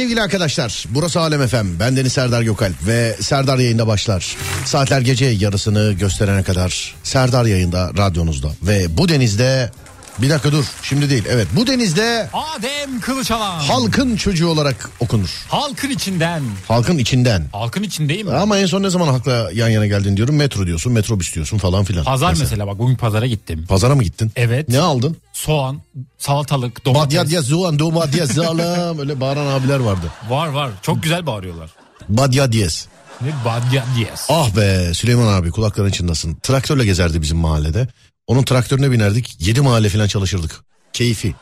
sevgili arkadaşlar? Burası Alem FM. Ben Deniz Serdar Gökalp ve Serdar yayında başlar. Saatler gece yarısını gösterene kadar Serdar yayında radyonuzda. Ve bu denizde bir dakika dur şimdi değil evet bu denizde Adem Kılıçalan. halkın çocuğu olarak okunur. Halkın içinden. Halkın içinden. Halkın içindeyim mi? Ama en son ne zaman halkla yan yana geldin diyorum metro diyorsun metrobüs diyorsun falan filan. Pazar mesela. bak bugün pazara gittim. Pazara mı gittin? Evet. Ne aldın? Soğan, salatalık, domates. Badyat zuan domates zalam öyle bağıran abiler vardı. Var var. Çok güzel bağırıyorlar. Badya diyez. Ne badya diyez. Ah be Süleyman abi kulakların çınlasın. Traktörle gezerdi bizim mahallede. Onun traktörüne binerdik. Yedi mahalle falan çalışırdık. Keyfi.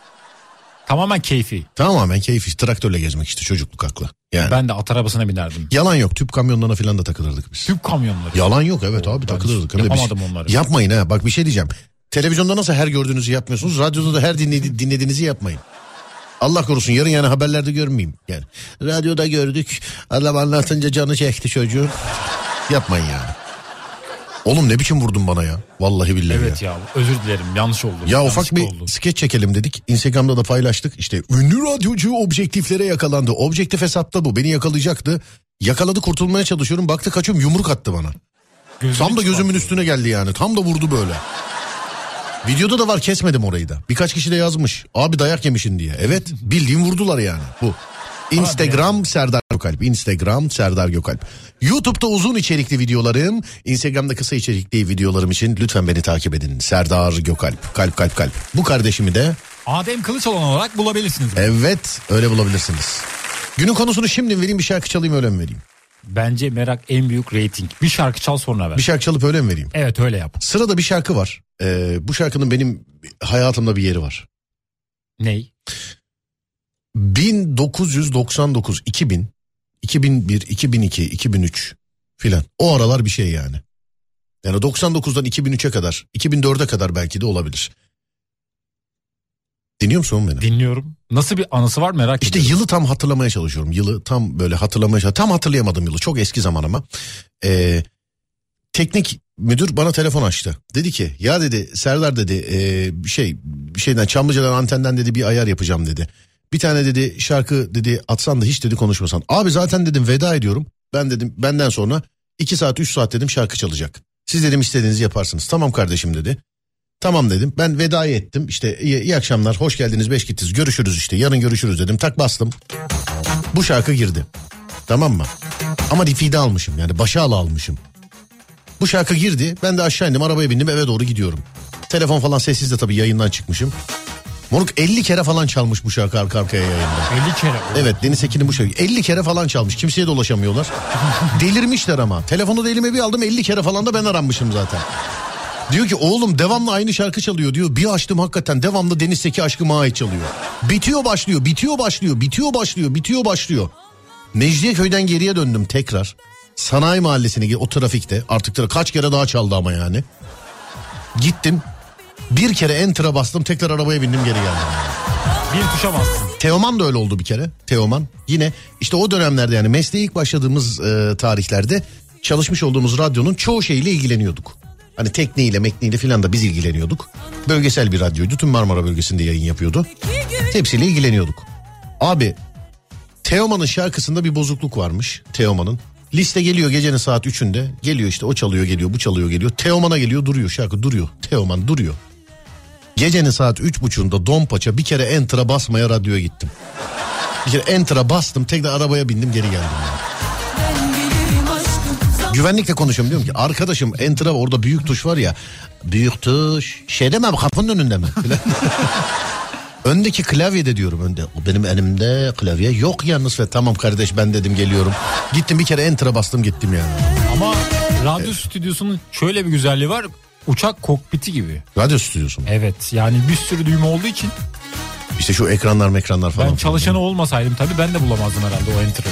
Tamamen keyfi. Tamamen keyfi. Traktörle gezmek işte çocukluk aklı. Yani. Ben de at arabasına binerdim. Yalan yok. Tüp kamyonlarına falan da takılırdık biz. Tüp kamyonları. Yalan yok evet abi ben takılırdık. Biz- yapamadım onları. Yapmayın ha. Bak bir şey diyeceğim. Televizyonda nasıl her gördüğünüzü yapmıyorsunuz. Radyoda da her dinledi- dinlediğinizi yapmayın. Allah korusun yarın yani haberlerde görmeyeyim. Yani radyoda gördük. Adam anlatınca canı çekti çocuğun. Yapmayın yani. Oğlum ne biçim vurdun bana ya? Vallahi billahi Evet ya. ya özür dilerim yanlış oldu. Ya Yanlış ufak bir oldu. skeç çekelim dedik. Instagram'da da paylaştık. İşte ünlü radyocu objektiflere yakalandı. Objektif hesatta bu. Beni yakalayacaktı. Yakaladı kurtulmaya çalışıyorum. Baktı kaçıyorum yumruk attı bana. Gözünü Tam da gözümün üstüne geldi yani. Tam da vurdu böyle. Videoda da var kesmedim orayı da. Birkaç kişi de yazmış. Abi dayak yemişin diye. Evet bildiğin vurdular yani bu. Instagram Serdar Gökalp. Instagram Serdar Gökalp. YouTube'da uzun içerikli videolarım, Instagram'da kısa içerikli videolarım için lütfen beni takip edin. Serdar Gökalp. Kalp kalp kalp. Bu kardeşimi de Adem Kılıçalan olarak bulabilirsiniz. evet öyle bulabilirsiniz. Günün konusunu şimdi vereyim bir şarkı çalayım öyle mi vereyim? Bence merak en büyük reyting. Bir şarkı çal sonra ver. Bir şarkı çalıp öyle mi vereyim? Evet öyle yap. Sırada bir şarkı var. Ee, bu şarkının benim hayatımda bir yeri var. Ney? 1999, 2000, 2001, 2002, 2003 filan. O aralar bir şey yani. Yani 99'dan 2003'e kadar, 2004'e kadar belki de olabilir. Dinliyor musun beni? Dinliyorum. Nasıl bir anısı var merak İşte ediyorum. yılı tam hatırlamaya çalışıyorum. Yılı tam böyle hatırlamaya çalışıyorum. Tam hatırlayamadım yılı. Çok eski zaman ama. Ee, teknik müdür bana telefon açtı. Dedi ki ya dedi Serdar dedi bir şey şeyden Çamlıca'dan antenden dedi bir ayar yapacağım dedi. Bir tane dedi şarkı dedi atsan da hiç dedi konuşmasan. Abi zaten dedim veda ediyorum. Ben dedim benden sonra 2 saat 3 saat dedim şarkı çalacak. Siz dedim istediğinizi yaparsınız. Tamam kardeşim dedi. Tamam dedim. Ben vedayı ettim. İşte iyi, iyi akşamlar, hoş geldiniz, beş gittiniz. Görüşürüz işte. Yarın görüşürüz dedim. Tak bastım. Bu şarkı girdi. Tamam mı? Ama defide almışım yani başa al almışım. Bu şarkı girdi. Ben de aşağı indim arabaya bindim eve doğru gidiyorum. Telefon falan sessiz de tabii yayından çıkmışım. Moruk 50 kere falan çalmış bu şarkı arka arkaya yayında. 50 kere. Evet Deniz Ekin'in bu şarkı 50 kere falan çalmış. Kimseye de ulaşamıyorlar. Delirmişler ama. Telefonu da elime bir aldım 50 kere falan da ben aranmışım zaten. Diyor ki oğlum devamlı aynı şarkı çalıyor diyor. Bir açtım hakikaten devamlı Deniz Seki aşkıma ait çalıyor. Bitiyor başlıyor, bitiyor başlıyor, bitiyor başlıyor, bitiyor başlıyor. Mecidiyeköy'den geriye döndüm tekrar. Sanayi mahallesine o trafikte artık tra- kaç kere daha çaldı ama yani. Gittim bir kere enter'a bastım tekrar arabaya bindim geri geldim. Bir tuşa bastın. Teoman da öyle oldu bir kere. Teoman yine işte o dönemlerde yani mesleğe ilk başladığımız e, tarihlerde çalışmış olduğumuz radyonun çoğu şeyle ilgileniyorduk. Hani tekniğiyle mekniğiyle filan da biz ilgileniyorduk. Bölgesel bir radyoydu. Tüm Marmara bölgesinde yayın yapıyordu. Hepsiyle ilgileniyorduk. Abi Teoman'ın şarkısında bir bozukluk varmış. Teoman'ın. Liste geliyor gecenin saat 3'ünde. Geliyor işte o çalıyor geliyor bu çalıyor geliyor. Teoman'a geliyor duruyor şarkı duruyor. Teoman duruyor. Gecenin saat üç buçuğunda Dompaça bir kere enter'a basmaya radyoya gittim. Bir kere enter'a bastım tekrar arabaya bindim geri geldim. yani. Güvenlikle konuşuyorum diyorum ki arkadaşım enter'a orada büyük tuş var ya. Büyük tuş şeyde mi abi, kapının önünde mi? Öndeki klavyede diyorum önde. Benim elimde klavye yok yalnız ve tamam kardeş ben dedim geliyorum. Gittim bir kere enter'a bastım gittim yani. Ama radyo stüdyosunun şöyle bir güzelliği var. Uçak kokpiti gibi. Radyo stüdyosu mu? Evet yani bir sürü düğme olduğu için İşte şu ekranlar mekranlar falan. ben çalışanı olmasaydım tabii ben de bulamazdım herhalde o enter'ı.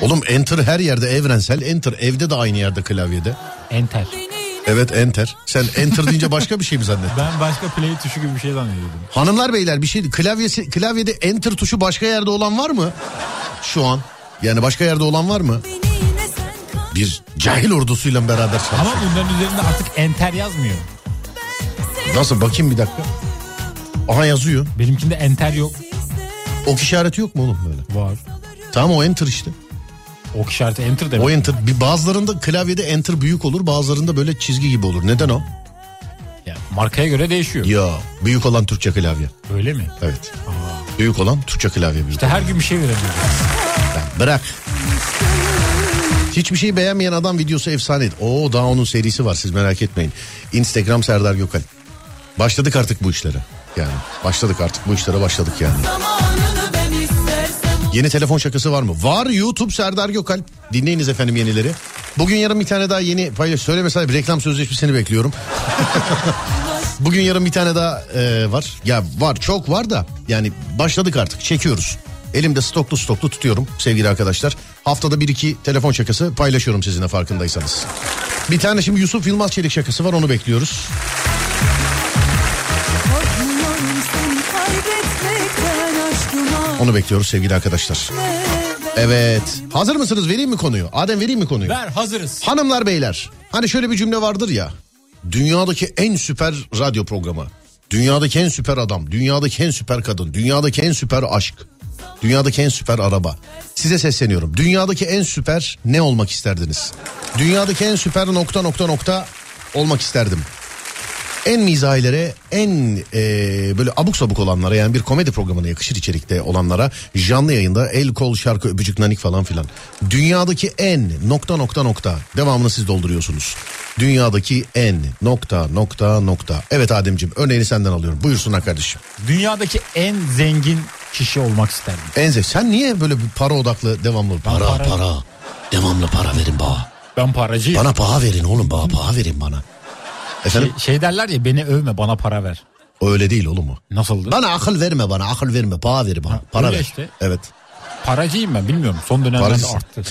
Oğlum enter her yerde evrensel. Enter evde de aynı yerde klavyede. Enter. Evet enter. Sen enter deyince başka bir şey mi zannettin? Ben başka play tuşu gibi bir şey zannediyordum. Hanımlar beyler bir şey klavyesi klavyede enter tuşu başka yerde olan var mı? Şu an. Yani başka yerde olan var mı? Bir cahil ordusuyla beraber Ama çalışıyor. bunların üzerinde artık enter yazmıyor. Nasıl bakayım bir dakika. Aha yazıyor. Benimkinde enter yok. Ok işareti yok mu oğlum böyle? Var. Tamam o enter işte. Ok işareti enter demek. O enter. Bir bazılarında klavyede enter büyük olur bazılarında böyle çizgi gibi olur. Neden o? Yani markaya göre değişiyor. Ya büyük olan Türkçe klavye. Öyle mi? Evet. Büyük olan Türkçe klavye büyük. İşte her gün bir şey veremiyoruz. Bırak. Hiçbir şeyi beğenmeyen adam videosu efsane. Oo daha onun serisi var siz merak etmeyin. Instagram Serdar Gökal. Başladık artık bu işlere. Yani başladık artık bu işlere başladık yani. istersem Yeni telefon şakası var mı? Var YouTube Serdar Gökal. Dinleyiniz efendim yenileri. Bugün yarın bir tane daha yeni paylaş. Söyle mesela bir reklam sözleşmesini bekliyorum. Bugün yarın bir tane daha e, var. Ya var çok var da yani başladık artık çekiyoruz. Elimde stoklu stoklu tutuyorum sevgili arkadaşlar. Haftada bir iki telefon şakası paylaşıyorum sizinle farkındaysanız. Bir tane şimdi Yusuf Yılmaz Çelik şakası var onu bekliyoruz. Onu bekliyoruz sevgili arkadaşlar. Evet. Hazır mısınız? Vereyim mi konuyu? Adem vereyim mi konuyu? Ver hazırız. Hanımlar beyler. Hani şöyle bir cümle vardır ya. Dünyadaki en süper radyo programı. Dünyadaki en süper adam. Dünyadaki en süper kadın. Dünyadaki en süper aşk. Dünyadaki en süper araba. Size sesleniyorum. Dünyadaki en süper ne olmak isterdiniz? Dünyadaki en süper nokta nokta nokta olmak isterdim. En mizahilere, en e, böyle abuk sabuk olanlara yani bir komedi programına yakışır içerikte olanlara canlı yayında el kol şarkı öpücük nanik falan filan. Dünyadaki en nokta nokta nokta devamını siz dolduruyorsunuz. Dünyadaki en nokta nokta nokta. Evet Ademciğim örneğini senden alıyorum. Buyursunlar kardeşim. Dünyadaki en zengin kişi olmak isterdim. Enze sen niye böyle bir para odaklı devamlı? Para para- para. Devamlı para verin bana. Ben paracıyım. Bana paha verin oğlum bana paha verin bana. Efendim? Şey, şey derler ya beni övme bana para ver. O öyle değil oğlum o. Nasıldı? Bana akıl verme bana akıl verme paha ver bana. Para öyle ver. işte. Evet. Paracıyım ben bilmiyorum. Son dönemlerde Paracısın. arttı.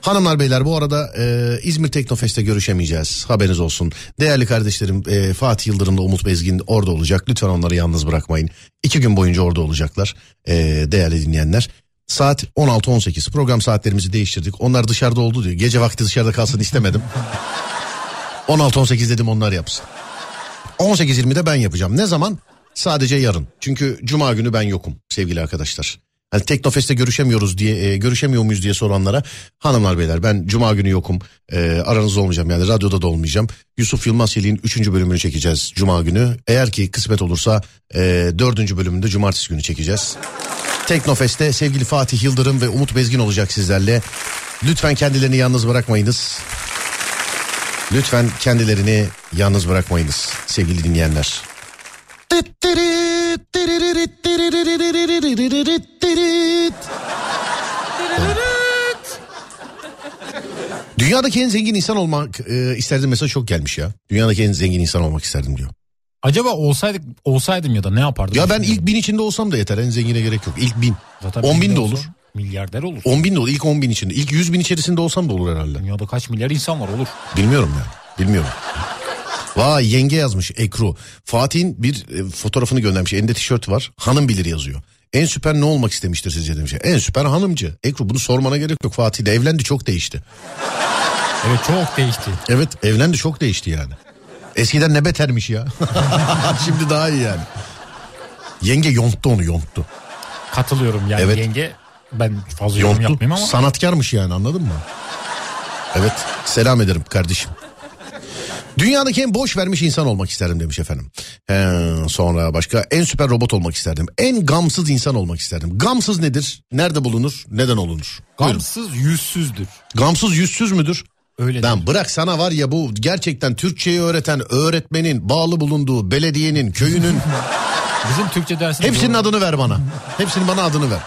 Hanımlar beyler bu arada e, İzmir Teknofest'te görüşemeyeceğiz. Haberiniz olsun. Değerli kardeşlerim e, Fatih Yıldırım'la Umut Bezgin orada olacak. Lütfen onları yalnız bırakmayın. İki gün boyunca orada olacaklar e, değerli dinleyenler. Saat 16-18 program saatlerimizi değiştirdik. Onlar dışarıda oldu diyor. Gece vakti dışarıda kalsın istemedim. 16-18 dedim onlar yapsın. 18-20'de ben yapacağım. Ne zaman? Sadece yarın. Çünkü cuma günü ben yokum sevgili arkadaşlar. Hani Teknofest'te görüşemiyoruz diye e, görüşemiyor muyuz diye soranlara hanımlar beyler ben cuma günü yokum e, aranızda olmayacağım yani radyoda da olmayacağım. Yusuf Yılmaz Yeli'nin 3. bölümünü çekeceğiz cuma günü. Eğer ki kısmet olursa e, 4. bölümünde cumartesi günü çekeceğiz. Teknofest'te sevgili Fatih Yıldırım ve Umut Bezgin olacak sizlerle. Lütfen kendilerini yalnız bırakmayınız. Lütfen kendilerini yalnız bırakmayınız sevgili dinleyenler. Dünyadaki en zengin insan olmak e, isterdim mesaj çok gelmiş ya. Dünyadaki en zengin insan olmak isterdim diyor. Acaba olsaydık olsaydım ya da ne yapardım? Ya ben ilk bin içinde olsam da yeter en zengine gerek yok. İlk bin. Zaten 10 bin de olsa olur. Milyarder olur. 10 bin de olur. İlk 10 bin içinde. İlk 100 bin içerisinde olsam da olur herhalde. Dünyada kaç milyar insan var olur. Bilmiyorum ya. Bilmiyorum. Vay yenge yazmış Ekru. Fatih'in bir e, fotoğrafını göndermiş. Elinde tişört var. Hanım bilir yazıyor. En süper ne olmak istemiştir sizce demiş. En süper hanımcı. Ekru bunu sormana gerek yok. Fatih de evlendi çok değişti. Evet çok değişti. Evet evlendi çok değişti yani. Eskiden ne betermiş ya. Şimdi daha iyi yani. Yenge yonttu onu yonttu. Katılıyorum yani Evet. yenge ben fazla yorum Yonttu. yapmayayım ama Sanatkarmış yani anladın mı? Evet selam ederim kardeşim. Dünyadaki en boş vermiş insan olmak isterdim demiş efendim. He, sonra başka en süper robot olmak isterdim. En gamsız insan olmak isterdim. Gamsız nedir? Nerede bulunur? Neden olunur? Buyurun. gamsız yüzsüzdür. Gamsız yüzsüz müdür? Öyle Lan bırak sana var ya bu gerçekten Türkçeyi öğreten öğretmenin bağlı bulunduğu belediyenin köyünün Bizim Türkçe dersinde hepsinin bu- adını ver bana. Hepsinin bana adını ver.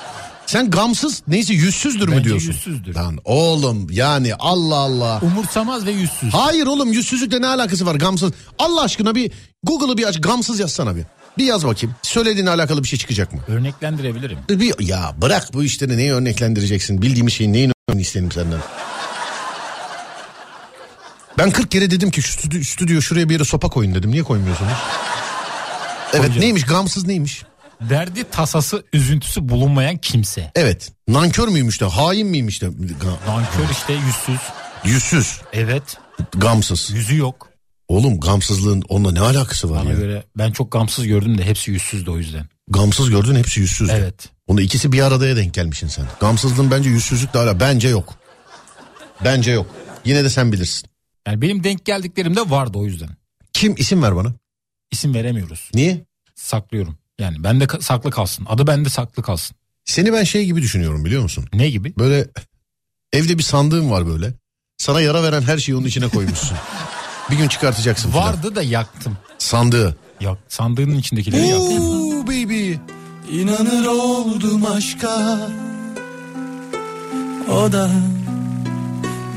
Sen gamsız neyse yüzsüzdür mü Bence diyorsun? yüzsüzdür. Lan oğlum yani Allah Allah. umursamaz ve yüzsüz. Hayır oğlum yüzsüzlükle ne alakası var gamsız? Allah aşkına bir Google'ı bir aç gamsız yazsana bir. Bir yaz bakayım. Söylediğine alakalı bir şey çıkacak mı? Örneklendirebilirim. Bir, ya bırak bu işleri neyi örneklendireceksin? Bildiğimiz şeyin neyin örneğini istedim senden? Ben 40 kere dedim ki şu stüdyo, stüdyo şuraya bir yere sopa koyun dedim. Niye koymuyorsunuz? Evet Koyacağım. neymiş gamsız neymiş? Derdi tasası üzüntüsü bulunmayan kimse. Evet nankör müymüş de hain miymiş de Nankör işte yüzsüz. yüzsüz Evet gamsız. yüzü yok. Oğlum gamsızlığın onunla ne alakası var Bana ya? göre ben çok gamsız gördüm de hepsi yüzsüzdü o yüzden. Gamsız gördün hepsi yüzsüz. Evet. Onu ikisi bir aradaya denk gelmişsin sen. Gamsızlığın bence yüzsüzlükle hala bence yok. Bence yok. Yine de sen bilirsin. Yani benim denk geldiklerimde vardı o yüzden. Kim isim ver bana. İsim veremiyoruz. Niye? Saklıyorum. Yani bende saklı kalsın. Adı bende saklı kalsın. Seni ben şey gibi düşünüyorum biliyor musun? Ne gibi? Böyle evde bir sandığın var böyle. Sana yara veren her şeyi onun içine koymuşsun. bir gün çıkartacaksın. Vardı da yaktım. Sandığı. Yak, sandığının içindekileri yaktım. Oo baby. İnanır oldum aşka O da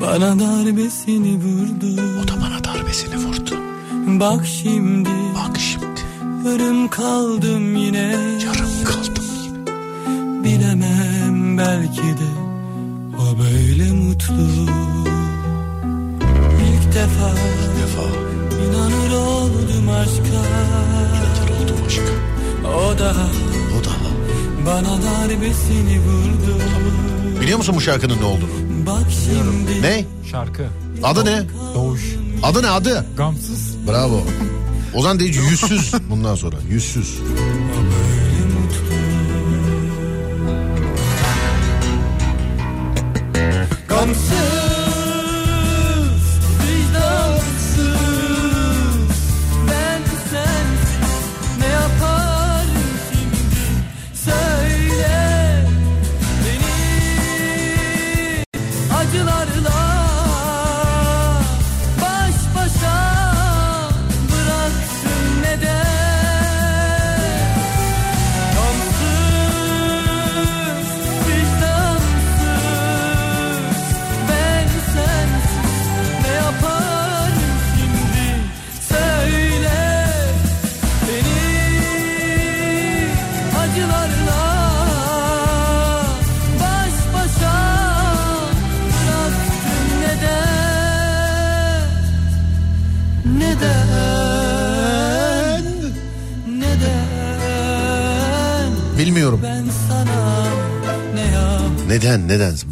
bana darbesini vurdu O da bana darbesini vurdu. Bak şimdi Bak şimdi yarım kaldım yine yarım kaldım. Bilemem belki de o böyle mutlu İlk defa, defa inanır oldum aşka oldum aşka. O da O da. bana darbesini vurdu Biliyor musun bu şarkının ne olduğunu? Bak şimdi Ne? Şarkı. Adı ne? Doğuş. Adı ne adı? Gamsız. Bravo. Ozan Deyici yüzsüz bundan sonra. Yüzsüz.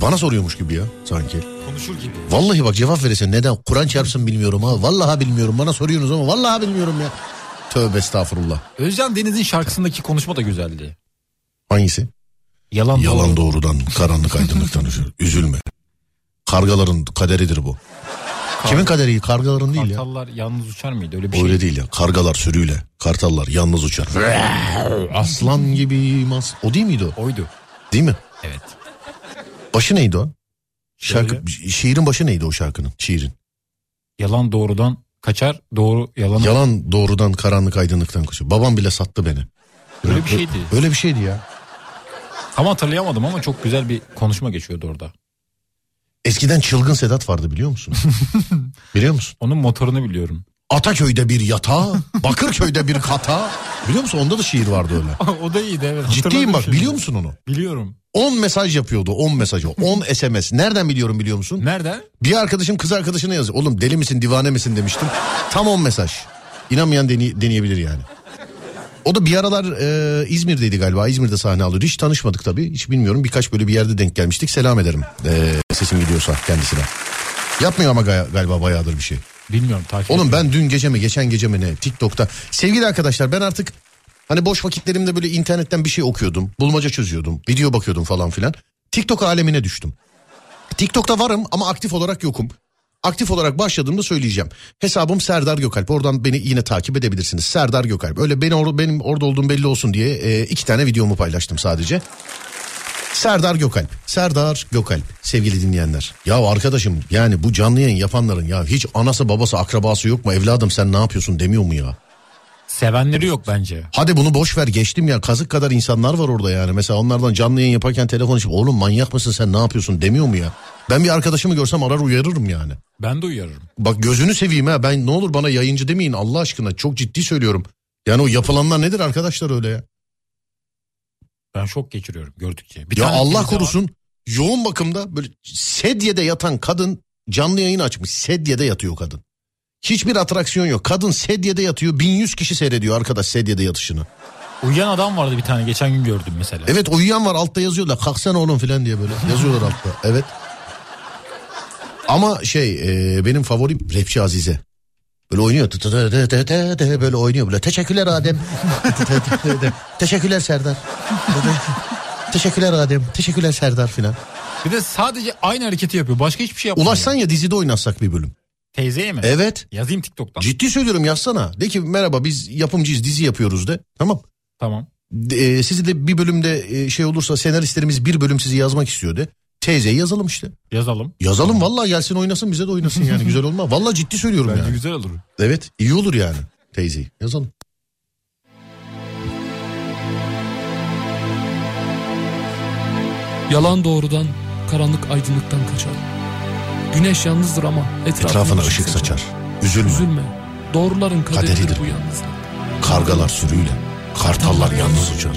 Bana soruyormuş gibi ya sanki. Konuşur gibi. Vallahi bak cevap verirsen neden? Kur'an çarpsın bilmiyorum ha. Vallahi bilmiyorum. Bana soruyorsunuz ama vallahi bilmiyorum ya. Tövbe estağfurullah. Özcan Deniz'in şarkısındaki konuşma da güzeldi. Hangisi? Yalan, Yalan doğru. doğrudan karanlık aydınlıktan. Üzülme. Kargaların kaderidir bu. Kimin kaderi? Kargaların değil ya. Kartallar yalnız uçar mıydı öyle bir şey? Öyle değil ya. Kargalar sürüyle. Kartallar yalnız uçar. Aslan gibi mas. O değil miydi o? Oydu. Değil mi? Evet. Başı neydi o? Şarkı, Şöyle. şiirin başı neydi o şarkının? Şiirin. Yalan doğrudan kaçar doğru yalanı. Yalan doğrudan karanlık aydınlıktan koşuyor. Babam bile sattı beni. Öyle bir şeydi. Öyle bir şeydi ya. Tam hatırlayamadım ama çok güzel bir konuşma geçiyordu orada. Eskiden çılgın Sedat vardı biliyor musun? biliyor musun? Onun motorunu biliyorum. Ataköy'de bir yatağı, Bakırköy'de bir kata. Biliyor musun? Onda da şiir vardı öyle. o da iyiydi evet. Ciddiyim bak biliyor musun onu? Biliyorum. 10 mesaj yapıyordu 10 mesajı 10 SMS. Nereden biliyorum biliyor musun? Nereden? Bir arkadaşım kız arkadaşına yazıyor. Oğlum deli misin divane misin demiştim. Tam 10 mesaj. İnanmayan deney- deneyebilir yani. O da bir aralar e, İzmir'deydi galiba. İzmir'de sahne alıyordu. Hiç tanışmadık tabii. Hiç bilmiyorum. Birkaç böyle bir yerde denk gelmiştik. Selam ederim. E, sesim gidiyorsa kendisine. Yapmıyor ama galiba bayağıdır bir şey. Bilmiyorum takip Oğlum ben dün gece mi geçen gece mi ne TikTok'ta. Sevgili arkadaşlar ben artık hani boş vakitlerimde böyle internetten bir şey okuyordum. Bulmaca çözüyordum. Video bakıyordum falan filan. TikTok alemine düştüm. TikTok'ta varım ama aktif olarak yokum. Aktif olarak başladığımda söyleyeceğim. Hesabım Serdar Gökalp. Oradan beni yine takip edebilirsiniz. Serdar Gökalp. Öyle beni or- benim orada olduğum belli olsun diye e, iki tane videomu paylaştım sadece. Serdar Gökalp. Serdar Gökalp sevgili dinleyenler. Ya arkadaşım yani bu canlı yayın yapanların ya hiç anası babası akrabası yok mu evladım sen ne yapıyorsun demiyor mu ya? Sevenleri yok bence. Hadi bunu boş ver geçtim ya kazık kadar insanlar var orada yani. Mesela onlardan canlı yayın yaparken telefon açıp oğlum manyak mısın sen ne yapıyorsun demiyor mu ya? Ben bir arkadaşımı görsem arar uyarırım yani. Ben de uyarırım. Bak gözünü seveyim ha ben ne olur bana yayıncı demeyin Allah aşkına çok ciddi söylüyorum. Yani o yapılanlar nedir arkadaşlar öyle ya? Ben şok geçiriyorum gördükçe. Bir Ya Allah var. korusun yoğun bakımda böyle sedyede yatan kadın canlı yayın açmış. Sedyede yatıyor kadın. Hiçbir atraksiyon yok. Kadın sedyede yatıyor. 1100 kişi seyrediyor arkadaş sedyede yatışını. Uyuyan adam vardı bir tane geçen gün gördüm mesela. Evet uyuyan var altta yazıyorlar. Kalksana oğlum falan diye böyle yazıyorlar altta. Evet. Ama şey e, benim favorim rapçi Azize. Böyle oynuyor. Böyle oynuyor böyle. Teşekkürler Adem. Teşekkürler Serdar. Teşekkürler Adem. Teşekkürler Serdar filan. Bir de sadece aynı hareketi yapıyor. Başka hiçbir şey yapmıyor. Ulaşsan ya dizide oynatsak bir bölüm. Teyzeye mi? Evet. Yazayım TikTok'tan. Ciddi söylüyorum yazsana. De ki merhaba biz yapımcıyız dizi yapıyoruz de. Tamam. tamam. E, sizi de bir bölümde e, şey olursa senaristlerimiz bir bölüm sizi yazmak istiyor de. Teyzeyi yazalım işte. Yazalım. Yazalım vallahi gelsin oynasın bize de oynasın yani güzel olmaz. Vallahi ciddi söylüyorum Bence yani. güzel olur. Evet iyi olur yani teyzeyi yazalım. Yalan doğrudan, karanlık aydınlıktan kaçar. Güneş yalnızdır ama etrafına, Etrafına ışık saçar. Üzülme. Üzülme. Doğruların kaderidir, Kaderidir. bu yalnızlık. Kargalar sürüyle. Kartallar yalnız uçar.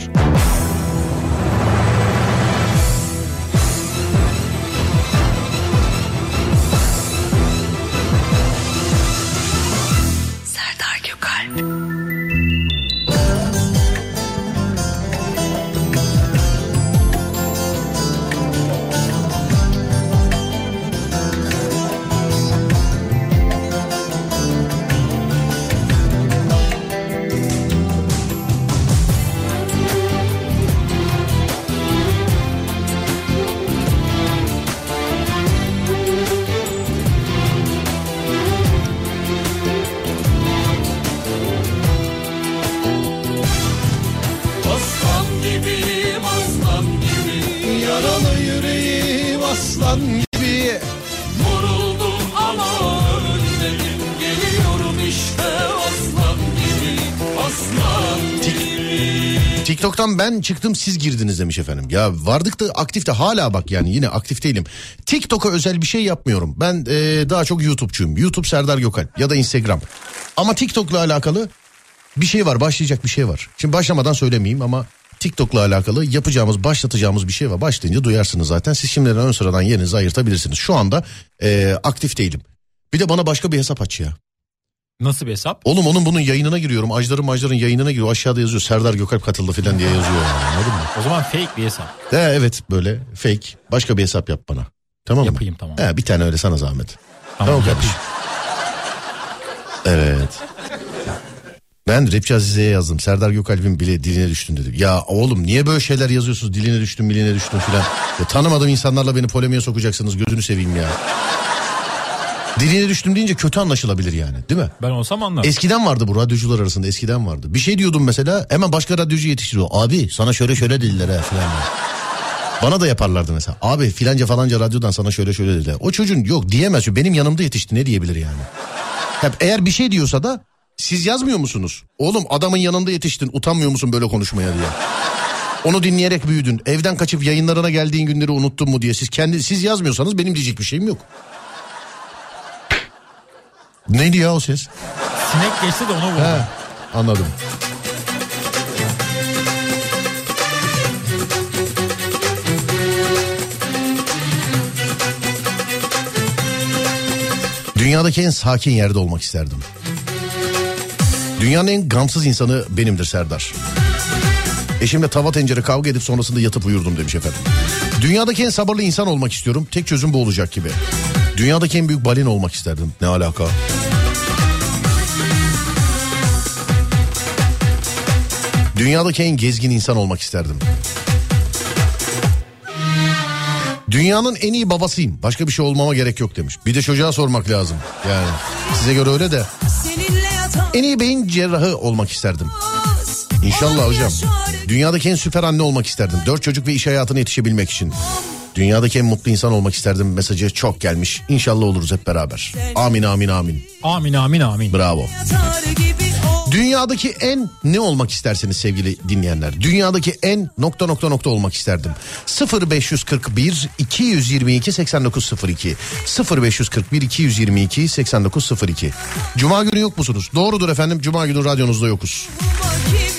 Ben çıktım siz girdiniz demiş efendim. Ya vardık da aktifte hala bak yani yine aktif değilim. TikTok'a özel bir şey yapmıyorum. Ben e, daha çok YouTube'cuyum. YouTube Serdar Gökalp ya da Instagram. Ama TikTok'la alakalı bir şey var başlayacak bir şey var. Şimdi başlamadan söylemeyeyim ama TikTok'la alakalı yapacağımız başlatacağımız bir şey var. Başlayınca duyarsınız zaten. Siz şimdiden ön sıradan yerinizi ayırtabilirsiniz. Şu anda e, aktif değilim. Bir de bana başka bir hesap aç ya. Nasıl bir hesap? Oğlum onun bunun yayınına giriyorum. Ajdar'ın Majdar'ın yayınına giriyor. Aşağıda yazıyor. Serdar Gökalp katıldı falan diye yazıyor. Yani, anladın mı? O zaman fake bir hesap. He, evet böyle fake. Başka bir hesap yap bana. Tamam mı? Yapayım, tamam. He, bir tane öyle sana zahmet. Tamam, Tamam, kardeşim. Evet. Ben rapçi Azize'ye yazdım. Serdar Gökalp'in bile diline düştün dedim. Ya oğlum niye böyle şeyler yazıyorsunuz? Diline düştüm, diline düştüm filan. Ya tanımadığım insanlarla beni polemiğe sokacaksınız. Gözünü seveyim ya. Diline düştüm deyince kötü anlaşılabilir yani değil mi? Ben olsam anlarım. Eskiden vardı bu radyocular arasında eskiden vardı. Bir şey diyordum mesela hemen başka radyocu yetiştiriyor. Abi sana şöyle şöyle dediler ha filan. Bana da yaparlardı mesela. Abi filanca falanca radyodan sana şöyle şöyle dediler. O çocuğun yok diyemez. Benim yanımda yetişti ne diyebilir yani? Ya eğer bir şey diyorsa da siz yazmıyor musunuz? Oğlum adamın yanında yetiştin utanmıyor musun böyle konuşmaya diye. Onu dinleyerek büyüdün. Evden kaçıp yayınlarına geldiğin günleri unuttun mu diye. Siz kendi siz yazmıyorsanız benim diyecek bir şeyim yok. Neydi ya o ses? Sinek geçti de ona vurdu. He, anladım. Dünyadaki en sakin yerde olmak isterdim. Dünyanın en gamsız insanı benimdir Serdar. Eşimle tava tencere kavga edip sonrasında yatıp uyurdum demiş efendim. Dünyadaki en sabırlı insan olmak istiyorum. Tek çözüm bu olacak gibi. Dünyadaki en büyük balin olmak isterdim. Ne alaka? Dünyadaki en gezgin insan olmak isterdim. Dünyanın en iyi babasıyım. Başka bir şey olmama gerek yok demiş. Bir de çocuğa sormak lazım. Yani size göre öyle de. En iyi beyin cerrahı olmak isterdim. İnşallah hocam. Dünyadaki en süper anne olmak isterdim. Dört çocuk ve iş hayatına yetişebilmek için. Dünyadaki en mutlu insan olmak isterdim. Mesajı çok gelmiş. İnşallah oluruz hep beraber. Amin amin amin. Amin amin amin. Bravo. Dünyadaki en ne olmak isterseniz sevgili dinleyenler? Dünyadaki en nokta nokta nokta olmak isterdim. 0541 222 8902 0541 222 8902 Cuma günü yok musunuz? Doğrudur efendim. Cuma günü radyonuzda yokuz.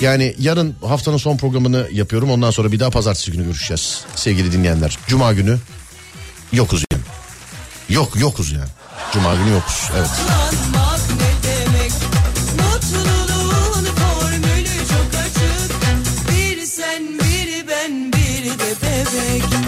Yani yarın haftanın son programını yapıyorum. Ondan sonra bir daha pazartesi günü görüşeceğiz sevgili dinleyenler. Cuma günü yokuz yani. Yok yokuz yani. Cuma günü yokuz. Evet. De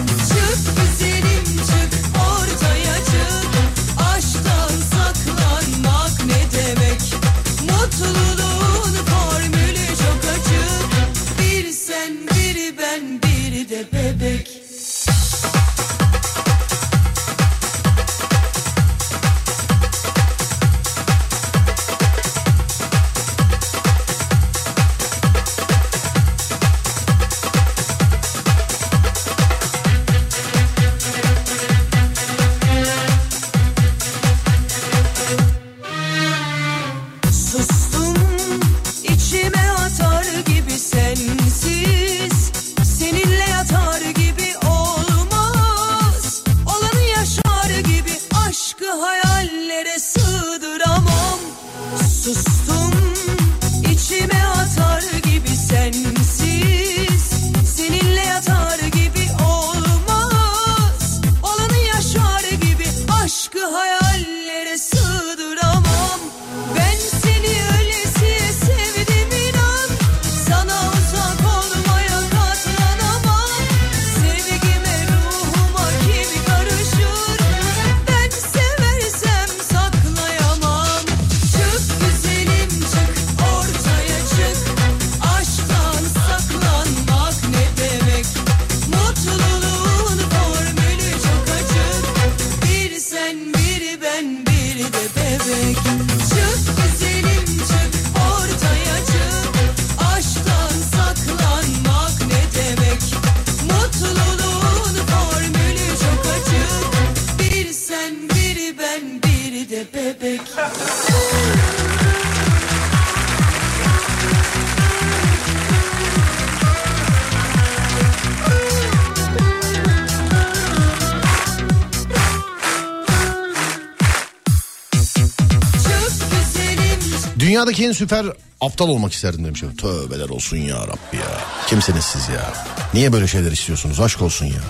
Dünyadaki en süper aptal olmak isterdim demiş. Tövbeler olsun ya Rabbi ya. Kimsiniz siz ya? Niye böyle şeyler istiyorsunuz? Aşk olsun ya.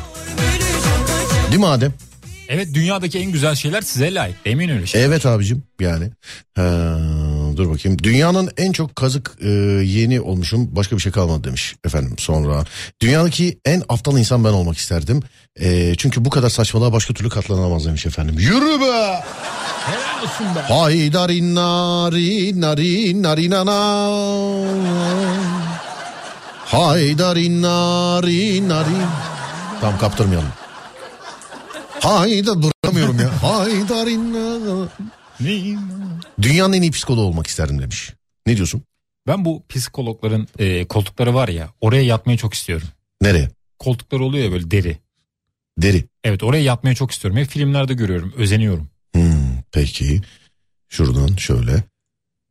Değil mi Adem? Evet dünyadaki en güzel şeyler size layık. Emin öyle şey. Evet abicim yani. Ha, dur bakayım. Dünyanın en çok kazık e, yeni olmuşum. Başka bir şey kalmadı demiş efendim sonra. Dünyadaki en aptal insan ben olmak isterdim. E, çünkü bu kadar saçmalığa başka türlü katlanamaz demiş efendim. Yürü be! Olsun be. Haydari nari nari nari nana. Haydari nari nari. Tamam kaptırmayalım. Hayda duramıyorum ya. Haydari nari. Dünyanın en iyi psikoloğu olmak isterdim demiş. Ne diyorsun? Ben bu psikologların e, koltukları var ya oraya yatmayı çok istiyorum. Nereye? Koltukları oluyor ya böyle deri. Deri. Evet oraya yatmayı çok istiyorum. Hep filmlerde görüyorum. Özeniyorum. Hmm, peki. Şuradan şöyle.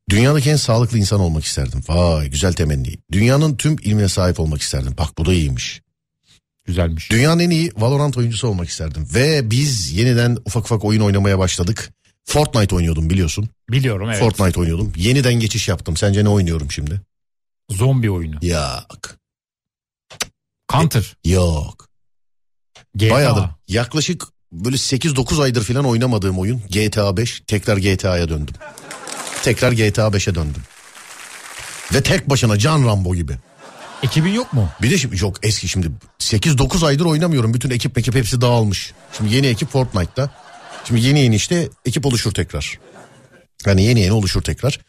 Dünyadaki en sağlıklı insan olmak isterdim. Vay güzel temenni. Dünyanın tüm ilmine sahip olmak isterdim. Bak bu da iyiymiş. Güzelmiş. Dünyanın en iyi Valorant oyuncusu olmak isterdim. Ve biz yeniden ufak ufak oyun oynamaya başladık. Fortnite oynuyordum biliyorsun. Biliyorum evet. Fortnite oynuyordum. Yeniden geçiş yaptım. Sence ne oynuyorum şimdi? Zombi oyunu. Yok. Counter. Yok. GTA. Bayağıdır. Yaklaşık böyle 8-9 aydır falan oynamadığım oyun GTA 5. Tekrar GTA'ya döndüm. Tekrar GTA 5'e döndüm. Ve tek başına Can Rambo gibi. Ekibin yok mu? Bir de şimdi çok eski şimdi 8-9 aydır oynamıyorum. Bütün ekip ekip hepsi dağılmış. Şimdi yeni ekip Fortnite'da. Şimdi yeni yeni işte ekip oluşur tekrar. Yani yeni yeni oluşur tekrar.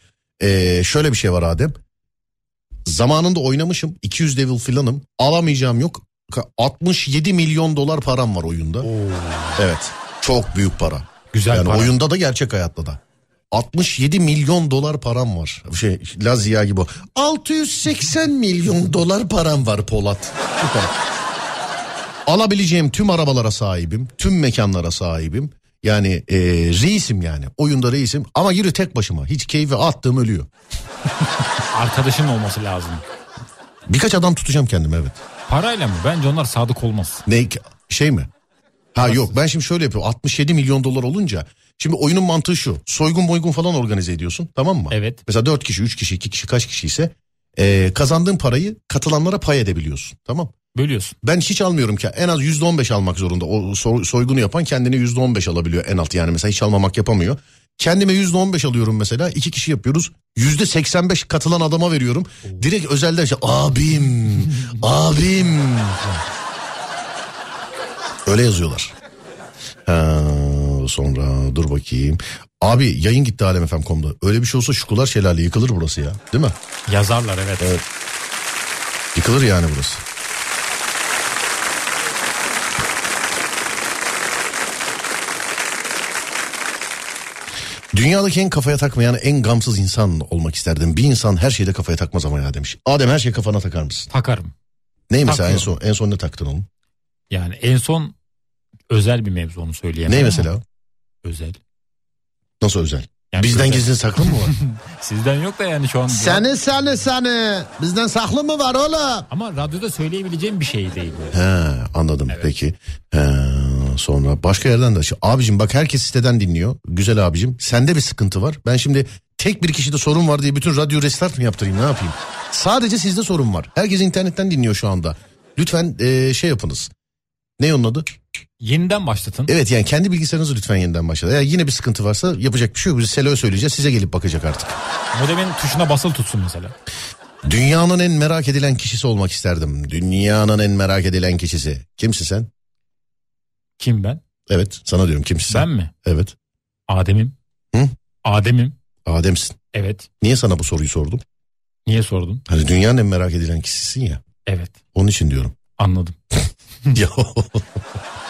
Ee, şöyle bir şey var Adem. Zamanında oynamışım. 200 level filanım. Alamayacağım yok. Ka- 67 milyon dolar param var oyunda. Evet. Çok büyük para. Güzel yani para. oyunda da gerçek hayatta da. 67 milyon dolar param var. Şey Lazia gibi. o. 680 milyon dolar param var Polat. Kadar. Alabileceğim tüm arabalara sahibim. Tüm mekanlara sahibim. Yani e, reisim yani. Oyunda reisim ama yürü tek başıma. Hiç keyfi attığım ölüyor. Arkadaşın olması lazım. Birkaç adam tutacağım kendim evet. Parayla mı? Bence onlar sadık olmaz. Ne şey mi? Ha yok ben şimdi şöyle yapıyorum. 67 milyon dolar olunca şimdi oyunun mantığı şu. Soygun boygun falan organize ediyorsun tamam mı? Evet. Mesela 4 kişi 3 kişi 2 kişi kaç kişi ise e, kazandığın parayı katılanlara pay edebiliyorsun. Tamam. Bölüyorsun. Ben hiç almıyorum ki en az %15 almak zorunda. O so- soygunu yapan kendine %15 alabiliyor en alt yani mesela hiç almamak yapamıyor. Kendime %15 alıyorum mesela iki kişi yapıyoruz. %85 katılan adama veriyorum. Direkt özelde işte abim abim. Öyle yazıyorlar. Ha, sonra dur bakayım. Abi yayın gitti alemfm.com'da. Öyle bir şey olsa Şukular Şelale yıkılır burası ya. Değil mi? Yazarlar evet. Yıkılır yani burası. Dünyadaki en kafaya takmayan en gamsız insan olmak isterdim. Bir insan her şeyde kafaya takmaz ama ya demiş. Adem her şey kafana takar mısın? Takarım. Ney mesela en son, en son ne taktın oğlum? Yani en son özel bir mevzu onu söyleyemem. Ne ama mesela? Özel. Nasıl özel? Yani Bizden özel. gizli saklı mı var? Sizden yok da yani şu an. seni seni seni. Bizden saklı mı var oğlum? Ama radyoda söyleyebileceğim bir şey değil. He anladım peki. He, sonra başka yerden de. Abicim bak herkes siteden dinliyor. Güzel abicim. Sende bir sıkıntı var. Ben şimdi tek bir kişide sorun var diye bütün radyo restart mı yaptırayım ne yapayım? Sadece sizde sorun var. Herkes internetten dinliyor şu anda. Lütfen e, şey yapınız. Ne onun adı? Yeniden başlatın. Evet yani kendi bilgisayarınızı lütfen yeniden başlatın. Eğer yine bir sıkıntı varsa yapacak bir şey yok. Biz Selo'ya söyleyeceğiz size gelip bakacak artık. Modemin tuşuna basılı tutsun mesela. Dünyanın en merak edilen kişisi olmak isterdim. Dünyanın en merak edilen kişisi. Kimsin sen? Kim ben? Evet sana diyorum kimsin sen? Ben mi? Evet. Adem'im. Hı? Adem'im. Adem'sin. Evet. Niye sana bu soruyu sordum? Niye sordun? Hani dünyanın en merak edilen kişisin ya. Evet. Onun için diyorum. Anladım. ya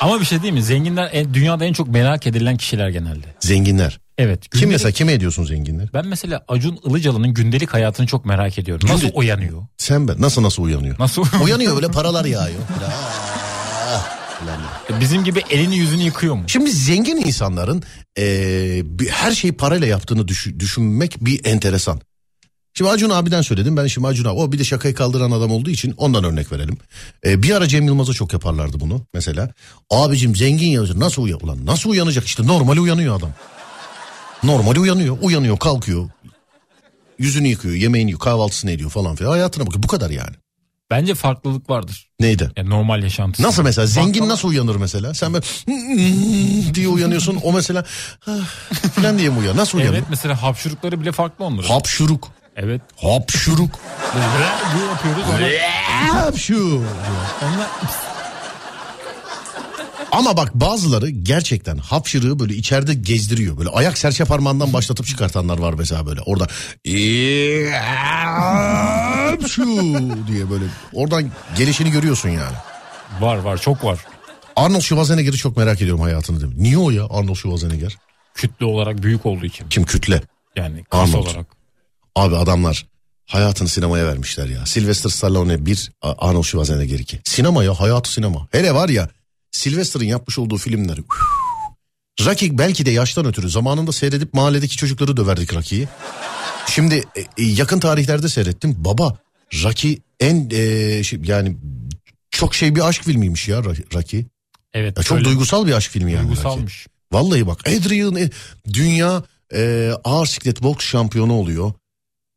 Ama bir şey değil mi? Zenginler en- dünyada en çok merak edilen kişiler genelde. zenginler. Evet. Kim gündelik- mesela kime ediyorsun zenginler? Ben mesela Acun Ilıcalı'nın gündelik hayatını çok merak ediyorum. Nasıl Günde- uyanıyor? Sen ben nasıl nasıl uyanıyor? Nasıl uyanıyor böyle paralar yağıyor. Bizim gibi elini yüzünü yıkıyor mu? Şimdi zengin insanların eee, bir- her şeyi parayla yaptığını düşü- düşünmek bir enteresan. Şimdi Acun abiden söyledim ben şimdi Acun abi o bir de şakayı kaldıran adam olduğu için ondan örnek verelim. Ee, bir ara Cem Yılmaz'a çok yaparlardı bunu mesela. Abicim zengin ya nasıl uyan ulan nasıl uyanacak işte normali uyanıyor adam. Normali uyanıyor uyanıyor kalkıyor. Yüzünü yıkıyor yemeğini yiyor kahvaltısını ediyor falan filan hayatına bakıyor bu kadar yani. Bence farklılık vardır. Neydi? Yani normal yaşantısı. Nasıl mesela zengin Baklava- nasıl uyanır mesela? Sen böyle diye uyanıyorsun o mesela falan diye mi uyanır? Nasıl uyanır? Evet mesela hapşurukları bile farklı onların. Hapşuruk. Evet. Hapşuruk. diye yapıyoruz. Onlar, Hapşu. onlar Ama bak bazıları gerçekten hapşırığı böyle içeride gezdiriyor. Böyle ayak serçe parmağından başlatıp çıkartanlar var mesela böyle. Orada şu diye böyle oradan gelişini görüyorsun yani. Var var çok var. Arnold Schwarzenegger'i çok merak ediyorum hayatını değil mi? Niye o ya Arnold Schwarzenegger? Kütle olarak büyük olduğu için. Kim kütle? Yani kas Arnold. olarak. Abi adamlar hayatını sinemaya vermişler ya. Sylvester Stallone bir, A- Arnold Schwarzenegger iki. Sinema ya hayatı sinema. Hele var ya Sylvester'ın yapmış olduğu filmler. Rocky belki de yaştan ötürü zamanında seyredip mahalledeki çocukları döverdik Rocky'yi. Şimdi e, e, yakın tarihlerde seyrettim. Baba Rocky en e, şey- yani çok şey bir aşk filmiymiş ya Ro- Rocky. Evet. Ya çok öyle duygusal bir aşk filmi yani. Rocky. duygusalmış. Vallahi bak Adrian e, dünya e, ağır siklet boks şampiyonu oluyor.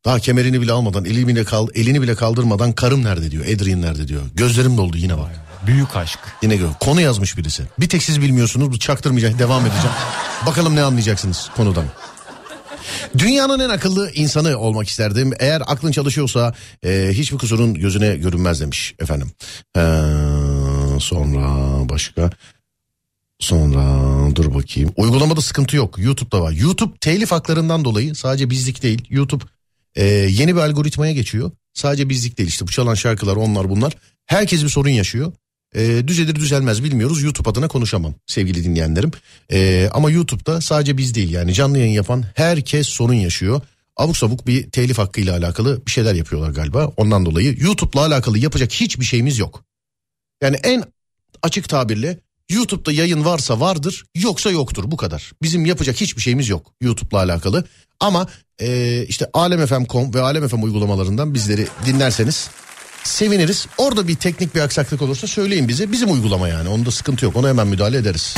Daha kemerini bile almadan elini bile, kal, elini bile kaldırmadan karım nerede diyor Adrian nerede diyor. Gözlerim doldu yine bak. Büyük aşk. Yine gör. Konu yazmış birisi. Bir tek siz bilmiyorsunuz bu çaktırmayacak devam edeceğim. Bakalım ne anlayacaksınız konudan. Dünyanın en akıllı insanı olmak isterdim. Eğer aklın çalışıyorsa e, hiçbir kusurun gözüne görünmez demiş efendim. Ee, sonra başka sonra dur bakayım. Uygulamada sıkıntı yok. YouTube'da var. YouTube telif haklarından dolayı sadece bizlik değil. YouTube e, yeni bir algoritmaya geçiyor. Sadece bizlik değil işte bu çalan şarkılar onlar bunlar. Herkes bir sorun yaşıyor. E, düzelir düzelmez bilmiyoruz. YouTube adına konuşamam sevgili dinleyenlerim. E, ama YouTube'da sadece biz değil yani canlı yayın yapan herkes sorun yaşıyor. Abuk sabuk bir telif hakkıyla alakalı bir şeyler yapıyorlar galiba. Ondan dolayı YouTube'la alakalı yapacak hiçbir şeyimiz yok. Yani en açık tabirle YouTube'da yayın varsa vardır yoksa yoktur bu kadar. Bizim yapacak hiçbir şeyimiz yok YouTube'la alakalı. Ama e, işte alemfm.com ve alemfm uygulamalarından bizleri dinlerseniz seviniriz. Orada bir teknik bir aksaklık olursa söyleyin bize. Bizim uygulama yani onda sıkıntı yok ona hemen müdahale ederiz.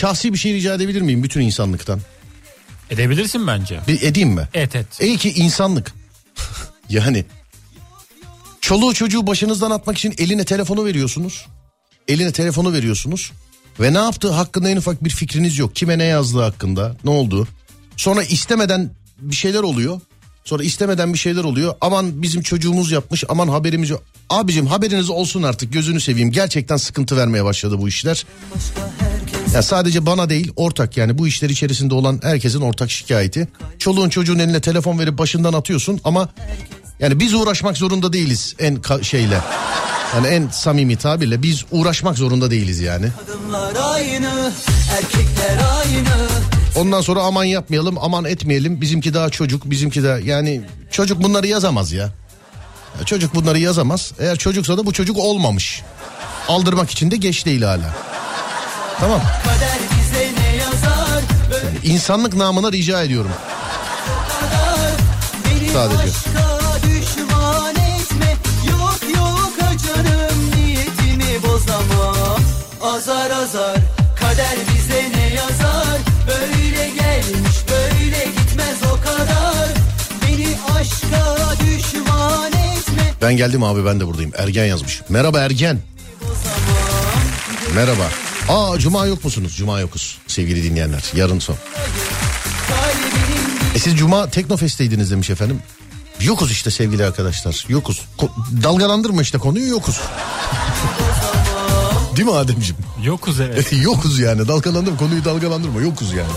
Şahsi bir şey rica edebilir miyim bütün insanlıktan? Edebilirsin bence. Bir edeyim mi? Et et. İyi ki insanlık. yani çoluğu çocuğu başınızdan atmak için eline telefonu veriyorsunuz. Eline telefonu veriyorsunuz. Ve ne yaptığı hakkında en ufak bir fikriniz yok. Kime ne yazdığı hakkında ne oldu. Sonra istemeden bir şeyler oluyor. Sonra istemeden bir şeyler oluyor. Aman bizim çocuğumuz yapmış aman haberimiz yok. Abicim haberiniz olsun artık gözünü seveyim. Gerçekten sıkıntı vermeye başladı bu işler. Ya sadece bana değil ortak yani bu işler içerisinde olan herkesin ortak şikayeti. Çoluğun çocuğun eline telefon verip başından atıyorsun ama yani biz uğraşmak zorunda değiliz en ka- şeyle. Yani en samimi tabirle biz uğraşmak zorunda değiliz yani. Aynı Ondan sonra aman yapmayalım aman etmeyelim bizimki daha çocuk bizimki de yani çocuk bunları yazamaz ya. Ya Çocuk bunları yazamaz. Eğer çocuksa da bu çocuk olmamış. Aldırmak için de geç değil hala. Tamam. İnsanlık namına rica ediyorum. Sadece. Azar azar kader bize ne yazar Böyle gelmiş böyle gitmez o kadar Beni aşka düşman etme Ben geldim abi ben de buradayım. Ergen yazmış. Merhaba Ergen. Merhaba. Aa Cuma yok musunuz? Cuma yokuz sevgili dinleyenler. Yarın son. E siz Cuma Teknofest'teydiniz demiş efendim. Yokuz işte sevgili arkadaşlar. Yokuz. Ko- dalgalandırma işte konuyu yokuz. Değil mi Ademciğim? Yokuz evet. yokuz yani. Dalgalandırma konuyu dalgalandırma. Yokuz yani.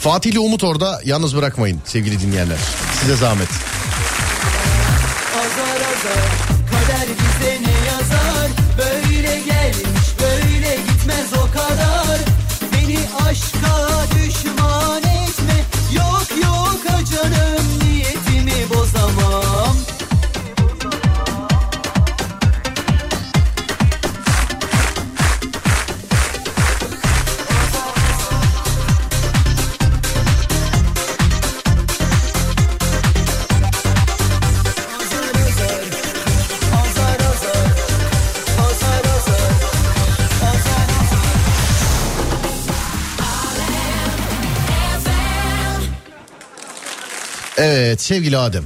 Fatih'le Umut orada yalnız bırakmayın sevgili dinleyenler. Size zahmet. Evet sevgili Adem.